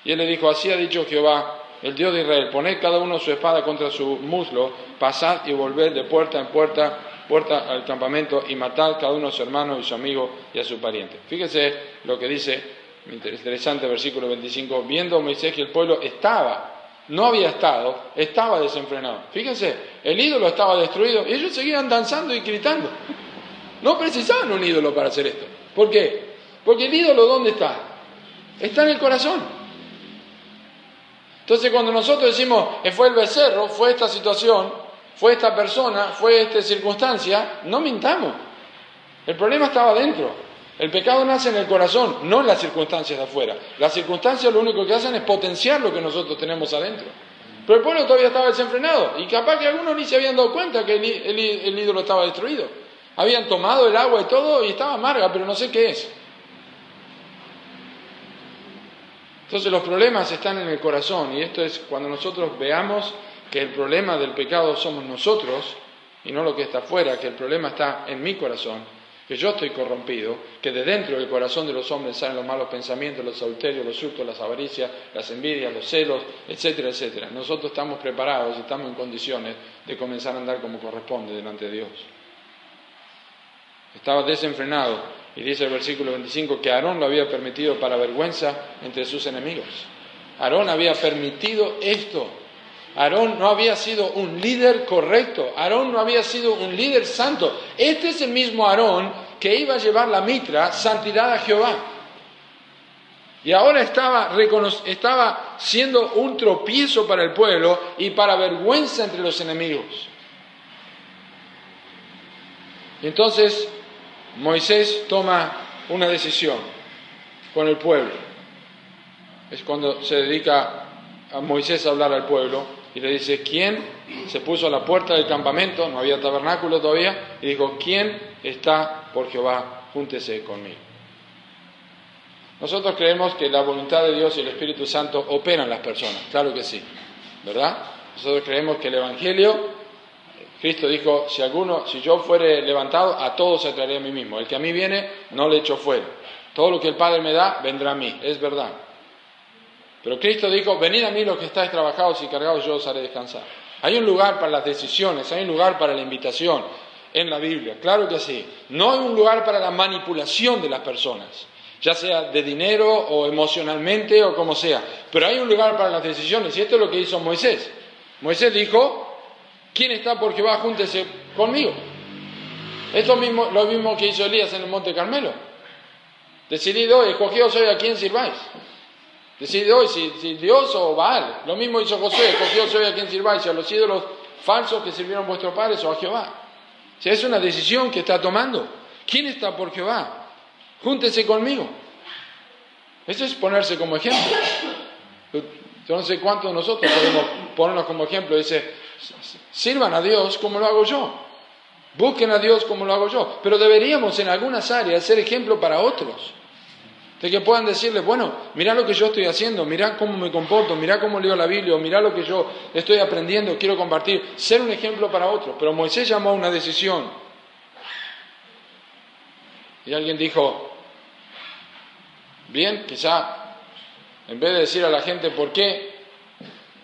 Y él le dijo, así ha dicho Jehová, el Dios de Israel, poned cada uno su espada contra su muslo, pasad y volved de puerta en puerta, puerta al campamento y matad cada uno a su hermano y su amigo y a su pariente. Fíjese lo que dice Interesante versículo 25. Viendo Moisés que el pueblo estaba, no había estado, estaba desenfrenado. Fíjense, el ídolo estaba destruido y ellos seguían danzando y gritando. No precisaban un ídolo para hacer esto. ¿Por qué? Porque el ídolo ¿dónde está? Está en el corazón. Entonces cuando nosotros decimos, eh, fue el becerro, fue esta situación, fue esta persona, fue esta circunstancia, no mintamos. El problema estaba dentro. El pecado nace en el corazón, no en las circunstancias de afuera. Las circunstancias lo único que hacen es potenciar lo que nosotros tenemos adentro. Pero el pueblo todavía estaba desenfrenado y capaz que algunos ni se habían dado cuenta que el, ídolo estaba destruido. Habían tomado el agua y todo y estaba amarga, pero no sé qué es. Entonces los problemas están en el corazón y esto es cuando nosotros veamos que el problema del pecado somos nosotros y no lo que está afuera, que el problema está en mi corazón que yo estoy corrompido, que de dentro del corazón de los hombres salen los malos pensamientos, los adulterios, los hurtos, las avaricias, las envidias, los celos, etcétera, etcétera. Nosotros estamos preparados estamos en condiciones de comenzar a andar como corresponde delante de Dios. Estaba desenfrenado y dice el versículo 25 que Aarón lo había permitido para vergüenza entre sus enemigos. Aarón había permitido esto Aarón no había sido un líder correcto, Aarón no había sido un líder santo. Este es el mismo Aarón que iba a llevar la mitra, santidad a Jehová. Y ahora estaba, estaba siendo un tropiezo para el pueblo y para vergüenza entre los enemigos. Entonces Moisés toma una decisión con el pueblo. Es cuando se dedica a Moisés a hablar al pueblo y le dice, ¿quién se puso a la puerta del campamento? No había tabernáculo todavía. Y dijo, ¿quién está por Jehová? Júntese conmigo. Nosotros creemos que la voluntad de Dios y el Espíritu Santo operan las personas, claro que sí, ¿verdad? Nosotros creemos que el Evangelio, Cristo dijo, si alguno, si yo fuere levantado, a todos se traeré a mí mismo. El que a mí viene, no le echo fuera. Todo lo que el Padre me da, vendrá a mí, es verdad. Pero Cristo dijo, venid a mí los que estáis trabajados y cargados, yo os haré descansar. Hay un lugar para las decisiones, hay un lugar para la invitación en la Biblia, claro que sí. No hay un lugar para la manipulación de las personas, ya sea de dinero o emocionalmente o como sea. Pero hay un lugar para las decisiones y esto es lo que hizo Moisés. Moisés dijo, ¿quién está por Jehová? Júntese conmigo. Es lo mismo, lo mismo que hizo Elías en el Monte Carmelo. Decidido, escogido soy a quién sirváis. Decide hoy si, Dios o Baal. Lo mismo hizo Josué, escogió hoy a quien sirváis, a los ídolos falsos que sirvieron vuestros padres o a Jehová. Si es una decisión que está tomando. ¿Quién está por Jehová? Júntese conmigo. Eso es ponerse como ejemplo. Yo no sé cuántos de nosotros podemos ponernos como ejemplo. Dice, sirvan a Dios como lo hago yo. Busquen a Dios como lo hago yo. Pero deberíamos en algunas áreas ser ejemplo para otros. De que puedan decirles, bueno, mira lo que yo estoy haciendo, mira cómo me comporto, mira cómo leo la Biblia, mira lo que yo estoy aprendiendo, quiero compartir, ser un ejemplo para otros. Pero Moisés llamó a una decisión. Y alguien dijo, bien, quizá en vez de decir a la gente por qué,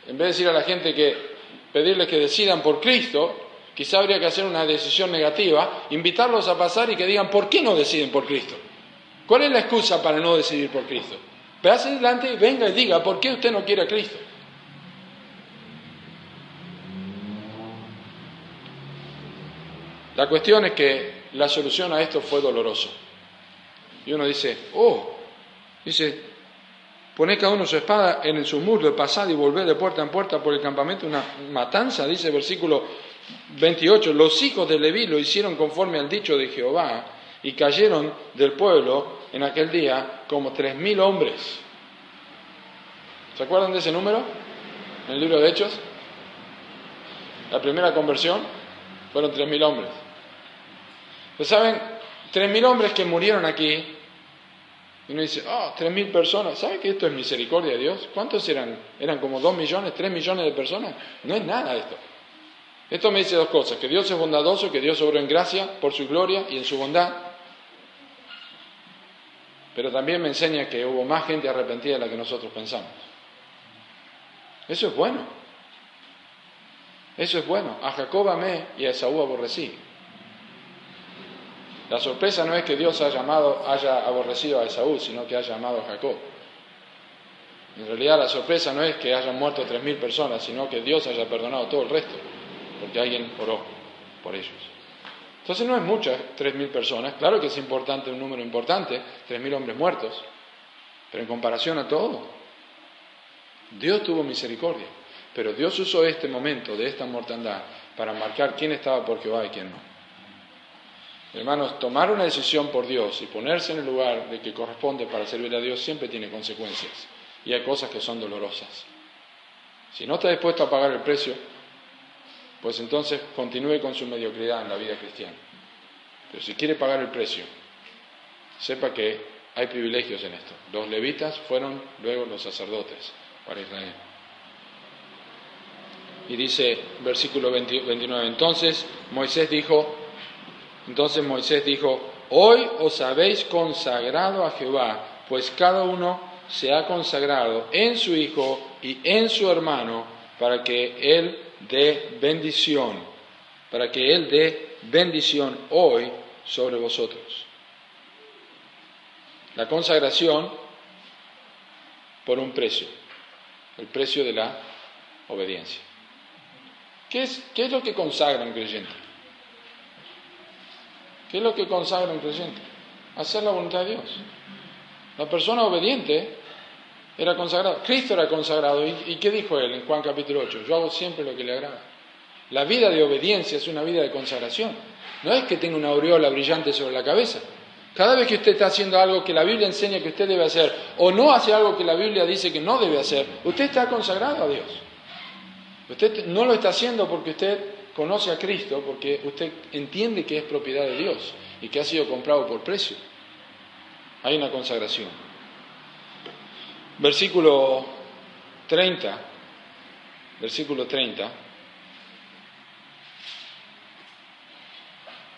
en vez de decir a la gente que pedirles que decidan por Cristo, quizá habría que hacer una decisión negativa, invitarlos a pasar y que digan por qué no deciden por Cristo. ¿Cuál es la excusa para no decidir por Cristo? Véase adelante y venga y diga, ¿por qué usted no quiere a Cristo? La cuestión es que la solución a esto fue doloroso. Y uno dice, oh, dice, pone cada uno su espada en su muro de pasar y volver de puerta en puerta por el campamento, una matanza, dice el versículo 28, los hijos de Leví lo hicieron conforme al dicho de Jehová y cayeron del pueblo en aquel día como tres mil hombres. ¿Se acuerdan de ese número en el libro de Hechos? La primera conversión fueron tres mil hombres. Pues saben, tres mil hombres que murieron aquí Y uno dice, oh, tres mil personas, ¿sabe que esto es misericordia de Dios? ¿Cuántos eran? ¿Eran como dos millones, tres millones de personas? No es nada esto. Esto me dice dos cosas, que Dios es bondadoso, que Dios obró en gracia por su gloria y en su bondad, pero también me enseña que hubo más gente arrepentida de la que nosotros pensamos. Eso es bueno. Eso es bueno. A Jacob amé y a Esaú aborrecí. La sorpresa no es que Dios haya, amado, haya aborrecido a Esaú, sino que haya amado a Jacob. En realidad la sorpresa no es que hayan muerto tres mil personas, sino que Dios haya perdonado todo el resto, porque alguien oró por ellos. Entonces no es muchas, tres mil personas. Claro que es importante, un número importante, tres mil hombres muertos, pero en comparación a todo, Dios tuvo misericordia. Pero Dios usó este momento de esta mortandad para marcar quién estaba por Jehová y quién no. Hermanos, tomar una decisión por Dios y ponerse en el lugar de que corresponde para servir a Dios siempre tiene consecuencias. Y hay cosas que son dolorosas. Si no está dispuesto a pagar el precio, pues entonces continúe con su mediocridad en la vida cristiana. Pero si quiere pagar el precio, sepa que hay privilegios en esto. Los levitas fueron luego los sacerdotes para Israel. Y dice versículo 29, entonces Moisés dijo, entonces Moisés dijo, hoy os habéis consagrado a Jehová, pues cada uno se ha consagrado en su hijo y en su hermano para que él de bendición, para que Él dé bendición hoy sobre vosotros. La consagración por un precio, el precio de la obediencia. ¿Qué es, qué es lo que consagra un creyente? ¿Qué es lo que consagra un creyente? Hacer la voluntad de Dios. La persona obediente era consagrado. Cristo era consagrado. ¿Y, qué dijo él en Juan capítulo 8? Yo hago siempre lo que le agrada. La vida de obediencia es una vida de consagración. No es que tenga una aureola brillante sobre la cabeza. Cada vez que usted está haciendo algo que la Biblia enseña que usted debe hacer o no hace algo que la Biblia dice que no debe hacer, usted está consagrado a Dios. Usted no lo está haciendo porque usted conoce a Cristo, porque usted entiende que es propiedad de Dios y que ha sido comprado por precio. Hay una consagración. Versículo 30, versículo 30.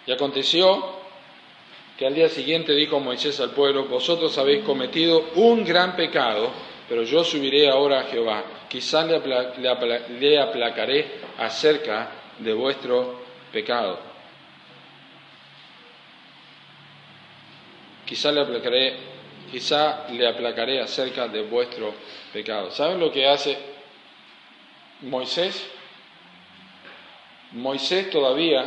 Y aconteció que al día siguiente dijo Moisés al pueblo, vosotros habéis cometido un gran pecado, pero yo subiré ahora a Jehová, quizá le, aplacaré acerca de vuestro pecado. Quizá le aplacaré quizá le aplacaré acerca de vuestro pecado. ¿Saben lo que hace Moisés? Moisés todavía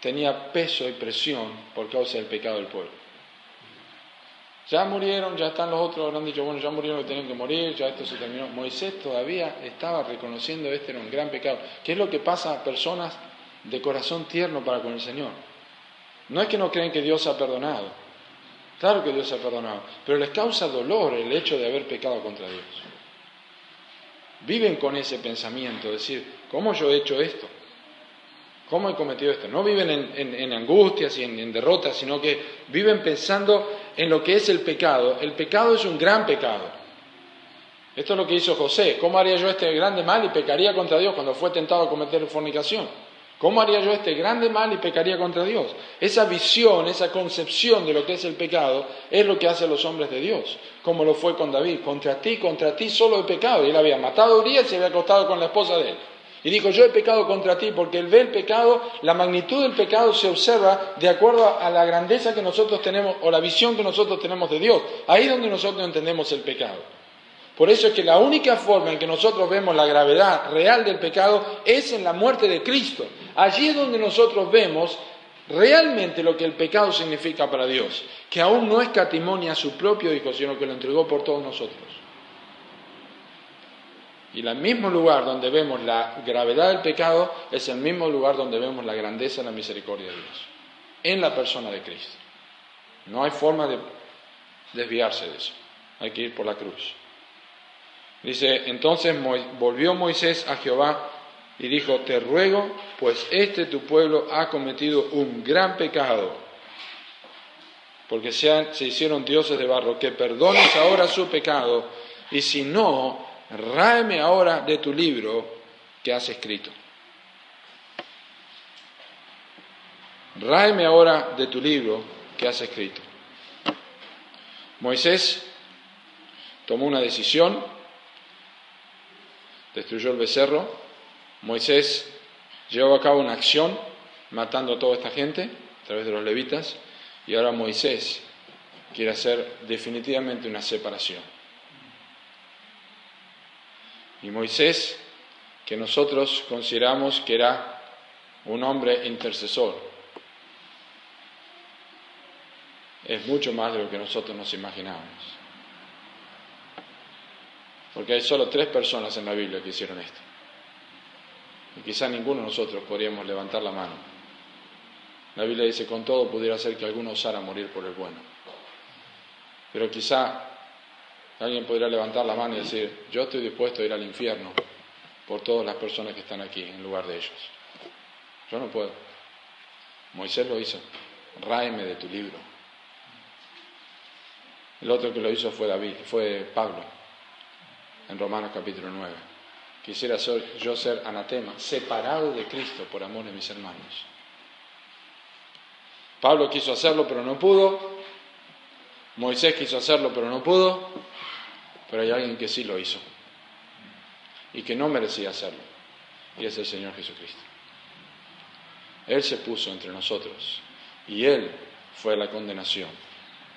tenía peso y presión por causa del pecado del pueblo. Ya murieron, ya están los otros, han dicho, bueno, ya murieron que tienen que morir, ya esto se terminó. Moisés todavía estaba reconociendo este era un gran pecado. ¿Qué es lo que pasa a personas de corazón tierno para con el Señor? No es que no creen que Dios ha perdonado, Claro que Dios ha perdonado, pero les causa dolor el hecho de haber pecado contra Dios. Viven con ese pensamiento, decir, ¿cómo yo he hecho esto? ¿Cómo he cometido esto? No viven en, angustias y en, derrotas, sino que viven pensando en lo que es el pecado. El pecado es un gran pecado. Esto es lo que hizo José. ¿Cómo haría yo este grande mal y pecaría contra Dios cuando fue tentado a cometer fornicación? ¿Cómo haría yo este grande mal y pecaría contra Dios? Esa visión, esa concepción de lo que es el pecado es lo que hacen los hombres de Dios, como lo fue con David. Contra ti, contra ti solo he pecado. Y él había matado a Urias y se había acostado con la esposa de él. Y dijo, yo he pecado contra ti, porque él ve el pecado, la magnitud del pecado se observa de acuerdo a la grandeza que nosotros tenemos o la visión que nosotros tenemos de Dios. Ahí es donde nosotros entendemos el pecado. Por eso es que la única forma en que nosotros vemos la gravedad real del pecado es en la muerte de Cristo. Allí es donde nosotros vemos realmente lo que el pecado significa para Dios, que aún no escatimonia a su propio Hijo, sino que lo entregó por todos nosotros. Y el mismo lugar donde vemos la gravedad del pecado es el mismo lugar donde vemos la grandeza y la misericordia de Dios, en la persona de Cristo. No hay forma de desviarse de eso, hay que ir por la cruz. Dice, entonces volvió Moisés a Jehová y dijo, te ruego, pues este tu pueblo ha cometido un gran pecado, porque se, hicieron dioses de barro, que perdones ahora su pecado, y si no, ráeme ahora de tu libro que has escrito. Ráeme ahora de tu libro que has escrito. Moisés tomó una decisión, destruyó el becerro, Moisés llevó a cabo una acción matando a toda esta gente a través de los levitas, y ahora Moisés quiere hacer definitivamente una separación. Y Moisés, que nosotros consideramos que era un hombre intercesor, es mucho más de lo que nosotros nos imaginamos. Porque hay solo tres personas en la Biblia que hicieron esto. Y quizá ninguno de nosotros podríamos levantar la mano. La Biblia dice, con todo pudiera ser que alguno osara morir por el bueno. Pero quizá alguien podría levantar la mano y decir, yo estoy dispuesto a ir al infierno por todas las personas que están aquí en lugar de ellos. Yo no puedo. Moisés lo hizo. Ráeme de tu libro. El otro que lo hizo fue David, fue Pablo, en Romanos capítulo 9. Quisiera yo ser anatema, separado de Cristo por amor de mis hermanos. Pablo quiso hacerlo, pero no pudo. Moisés quiso hacerlo, pero no pudo. Pero hay alguien que sí lo hizo y que no merecía hacerlo. Y es el Señor Jesucristo. Él se puso entre nosotros y Él fue la condenación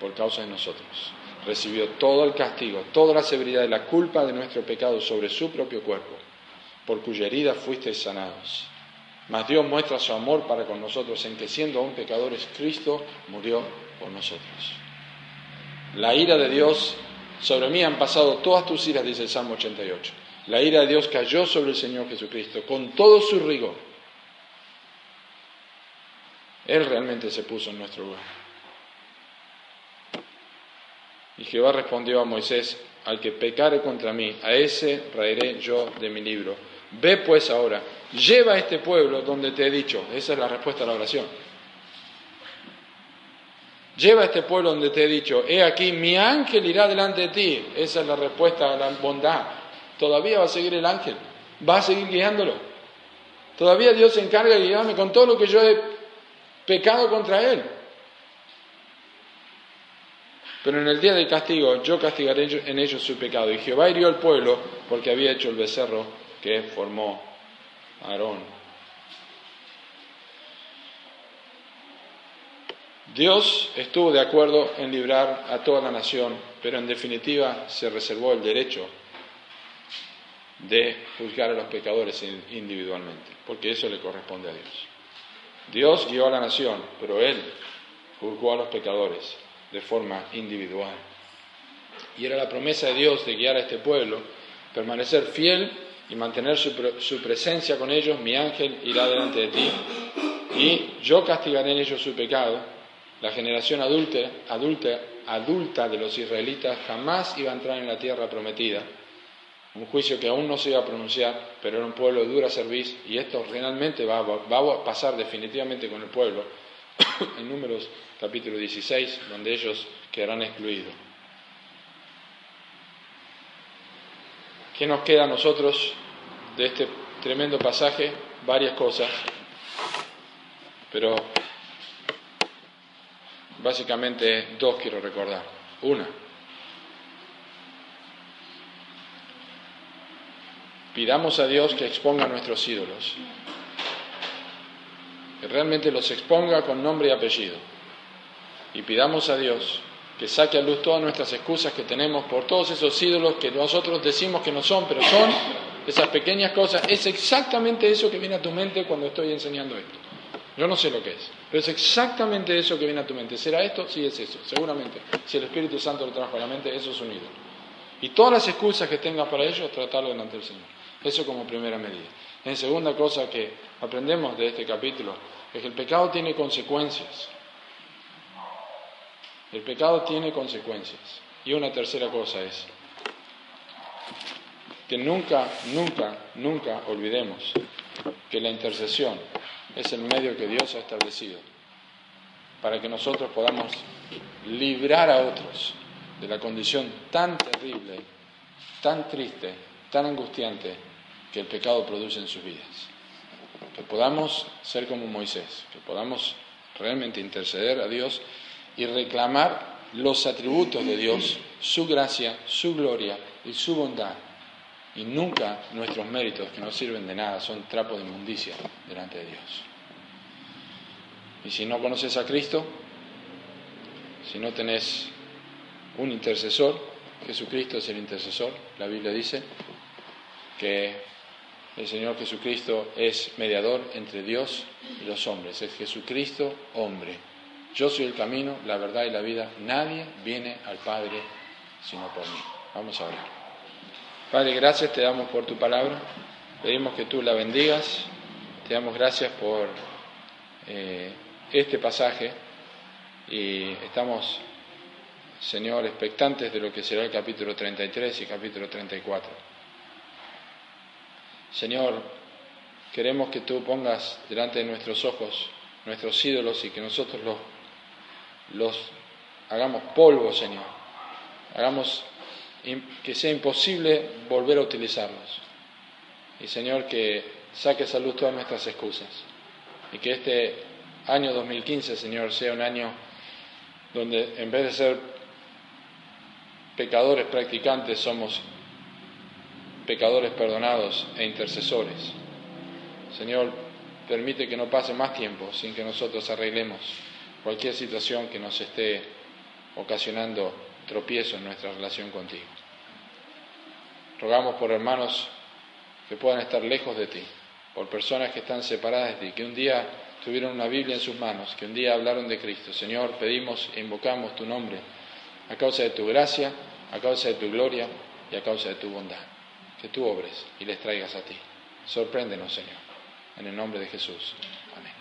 por causa de nosotros. Recibió todo el castigo, toda la severidad y la culpa de nuestro pecado sobre su propio cuerpo, por cuya herida fuisteis sanados. Mas Dios muestra su amor para con nosotros en que siendo aún pecadores, Cristo murió por nosotros. La ira de Dios, sobre mí han pasado todas tus iras, dice el Salmo 88. La ira de Dios cayó sobre el Señor Jesucristo con todo su rigor. Él realmente se puso en nuestro lugar. Y Jehová respondió a Moisés, al que pecare contra mí, a ese raeré yo de mi libro. Ve pues ahora, lleva a este pueblo donde te he dicho. Esa es la respuesta a la oración. Lleva a este pueblo donde te he dicho, he aquí, mi ángel irá delante de ti. Esa es la respuesta a la bondad. Todavía va a seguir el ángel, va a seguir guiándolo. Todavía Dios se encarga de guiarme con todo lo que yo he pecado contra él. Pero en el día del castigo yo castigaré en ellos su pecado. Y Jehová hirió al pueblo porque había hecho el becerro que formó Aarón. Dios estuvo de acuerdo en librar a toda la nación, pero en definitiva se reservó el derecho de juzgar a los pecadores individualmente, porque eso le corresponde a Dios. Dios guió a la nación, pero Él juzgó a los pecadores de forma individual. Y era la promesa de Dios de guiar a este pueblo, permanecer fiel y mantener su, presencia con ellos. Mi ángel irá delante de ti y yo castigaré en ellos su pecado. La generación adulta, adulta, adulta de los israelitas jamás iba a entrar en la tierra prometida un juicio que aún no se iba a pronunciar, pero era un pueblo de dura serviz, y esto realmente va, a pasar definitivamente con el pueblo, en Números capítulo 16, donde ellos quedarán excluidos. ¿Qué nos queda a nosotros de este tremendo pasaje? Varias cosas, pero básicamente dos quiero recordar. Una, Pidamos a Dios que exponga nuestros ídolos, que realmente los exponga con nombre y apellido. Y pidamos a Dios que saque a luz todas nuestras excusas que tenemos por todos esos ídolos que nosotros decimos que no son, pero son esas pequeñas cosas. Es exactamente eso que viene a tu mente cuando estoy enseñando esto. Yo no sé lo que es, pero es exactamente eso que viene a tu mente. ¿Será esto? Sí, es eso, seguramente. Si el Espíritu Santo lo trajo a la mente, eso es un ídolo. Y todas las excusas que tengas para ello, tratarlo delante del Señor. Eso como primera medida. En segunda cosa que aprendemos de este capítulo es que el pecado tiene consecuencias. El pecado tiene consecuencias. Y una tercera cosa es que nunca, nunca, nunca olvidemos que la intercesión es el medio que Dios ha establecido para que nosotros podamos librar a otros de la condición tan terrible, tan triste, tan angustiante que el pecado produce en sus vidas. Que podamos ser como Moisés, que podamos realmente interceder a Dios y reclamar los atributos de Dios, su gracia, su gloria y su bondad. Y nunca nuestros méritos, que no sirven de nada, son trapos de inmundicia delante de Dios. Y si no conoces a Cristo, si no tenés un intercesor, Jesucristo es el intercesor, la Biblia dice que el Señor Jesucristo es mediador entre Dios y los hombres, es Jesucristo hombre. Yo soy el camino, la verdad y la vida. Nadie viene al Padre sino por mí. Vamos a orar. Padre, gracias te damos por tu palabra. Pedimos que tú la bendigas. Te damos gracias por eh, este pasaje y estamos, Señor, expectantes de lo que será el capítulo 33 y capítulo 34. Señor, queremos que tú pongas delante de nuestros ojos nuestros ídolos y que nosotros los los hagamos polvo, Señor. Hagamos que sea imposible volver a utilizarlos. Y Señor, que saques a luz todas nuestras excusas. Y que este año 2015, Señor, sea un año donde en vez de ser pecadores practicantes, somos pecadores perdonados e intercesores. Señor, permite que no pase más tiempo sin que nosotros arreglemos cualquier situación que nos esté ocasionando tropiezo en nuestra relación contigo. Rogamos por hermanos que puedan estar lejos de ti, por personas que están separadas de ti, que un día tuvieron una Biblia en sus manos, que un día hablaron de Cristo. Señor, pedimos e invocamos tu nombre a causa de tu gracia, a causa de tu gloria y a causa de tu bondad. Que tú obres y les traigas a ti. Sorpréndenos, Señor. En el nombre de Jesús. Amén.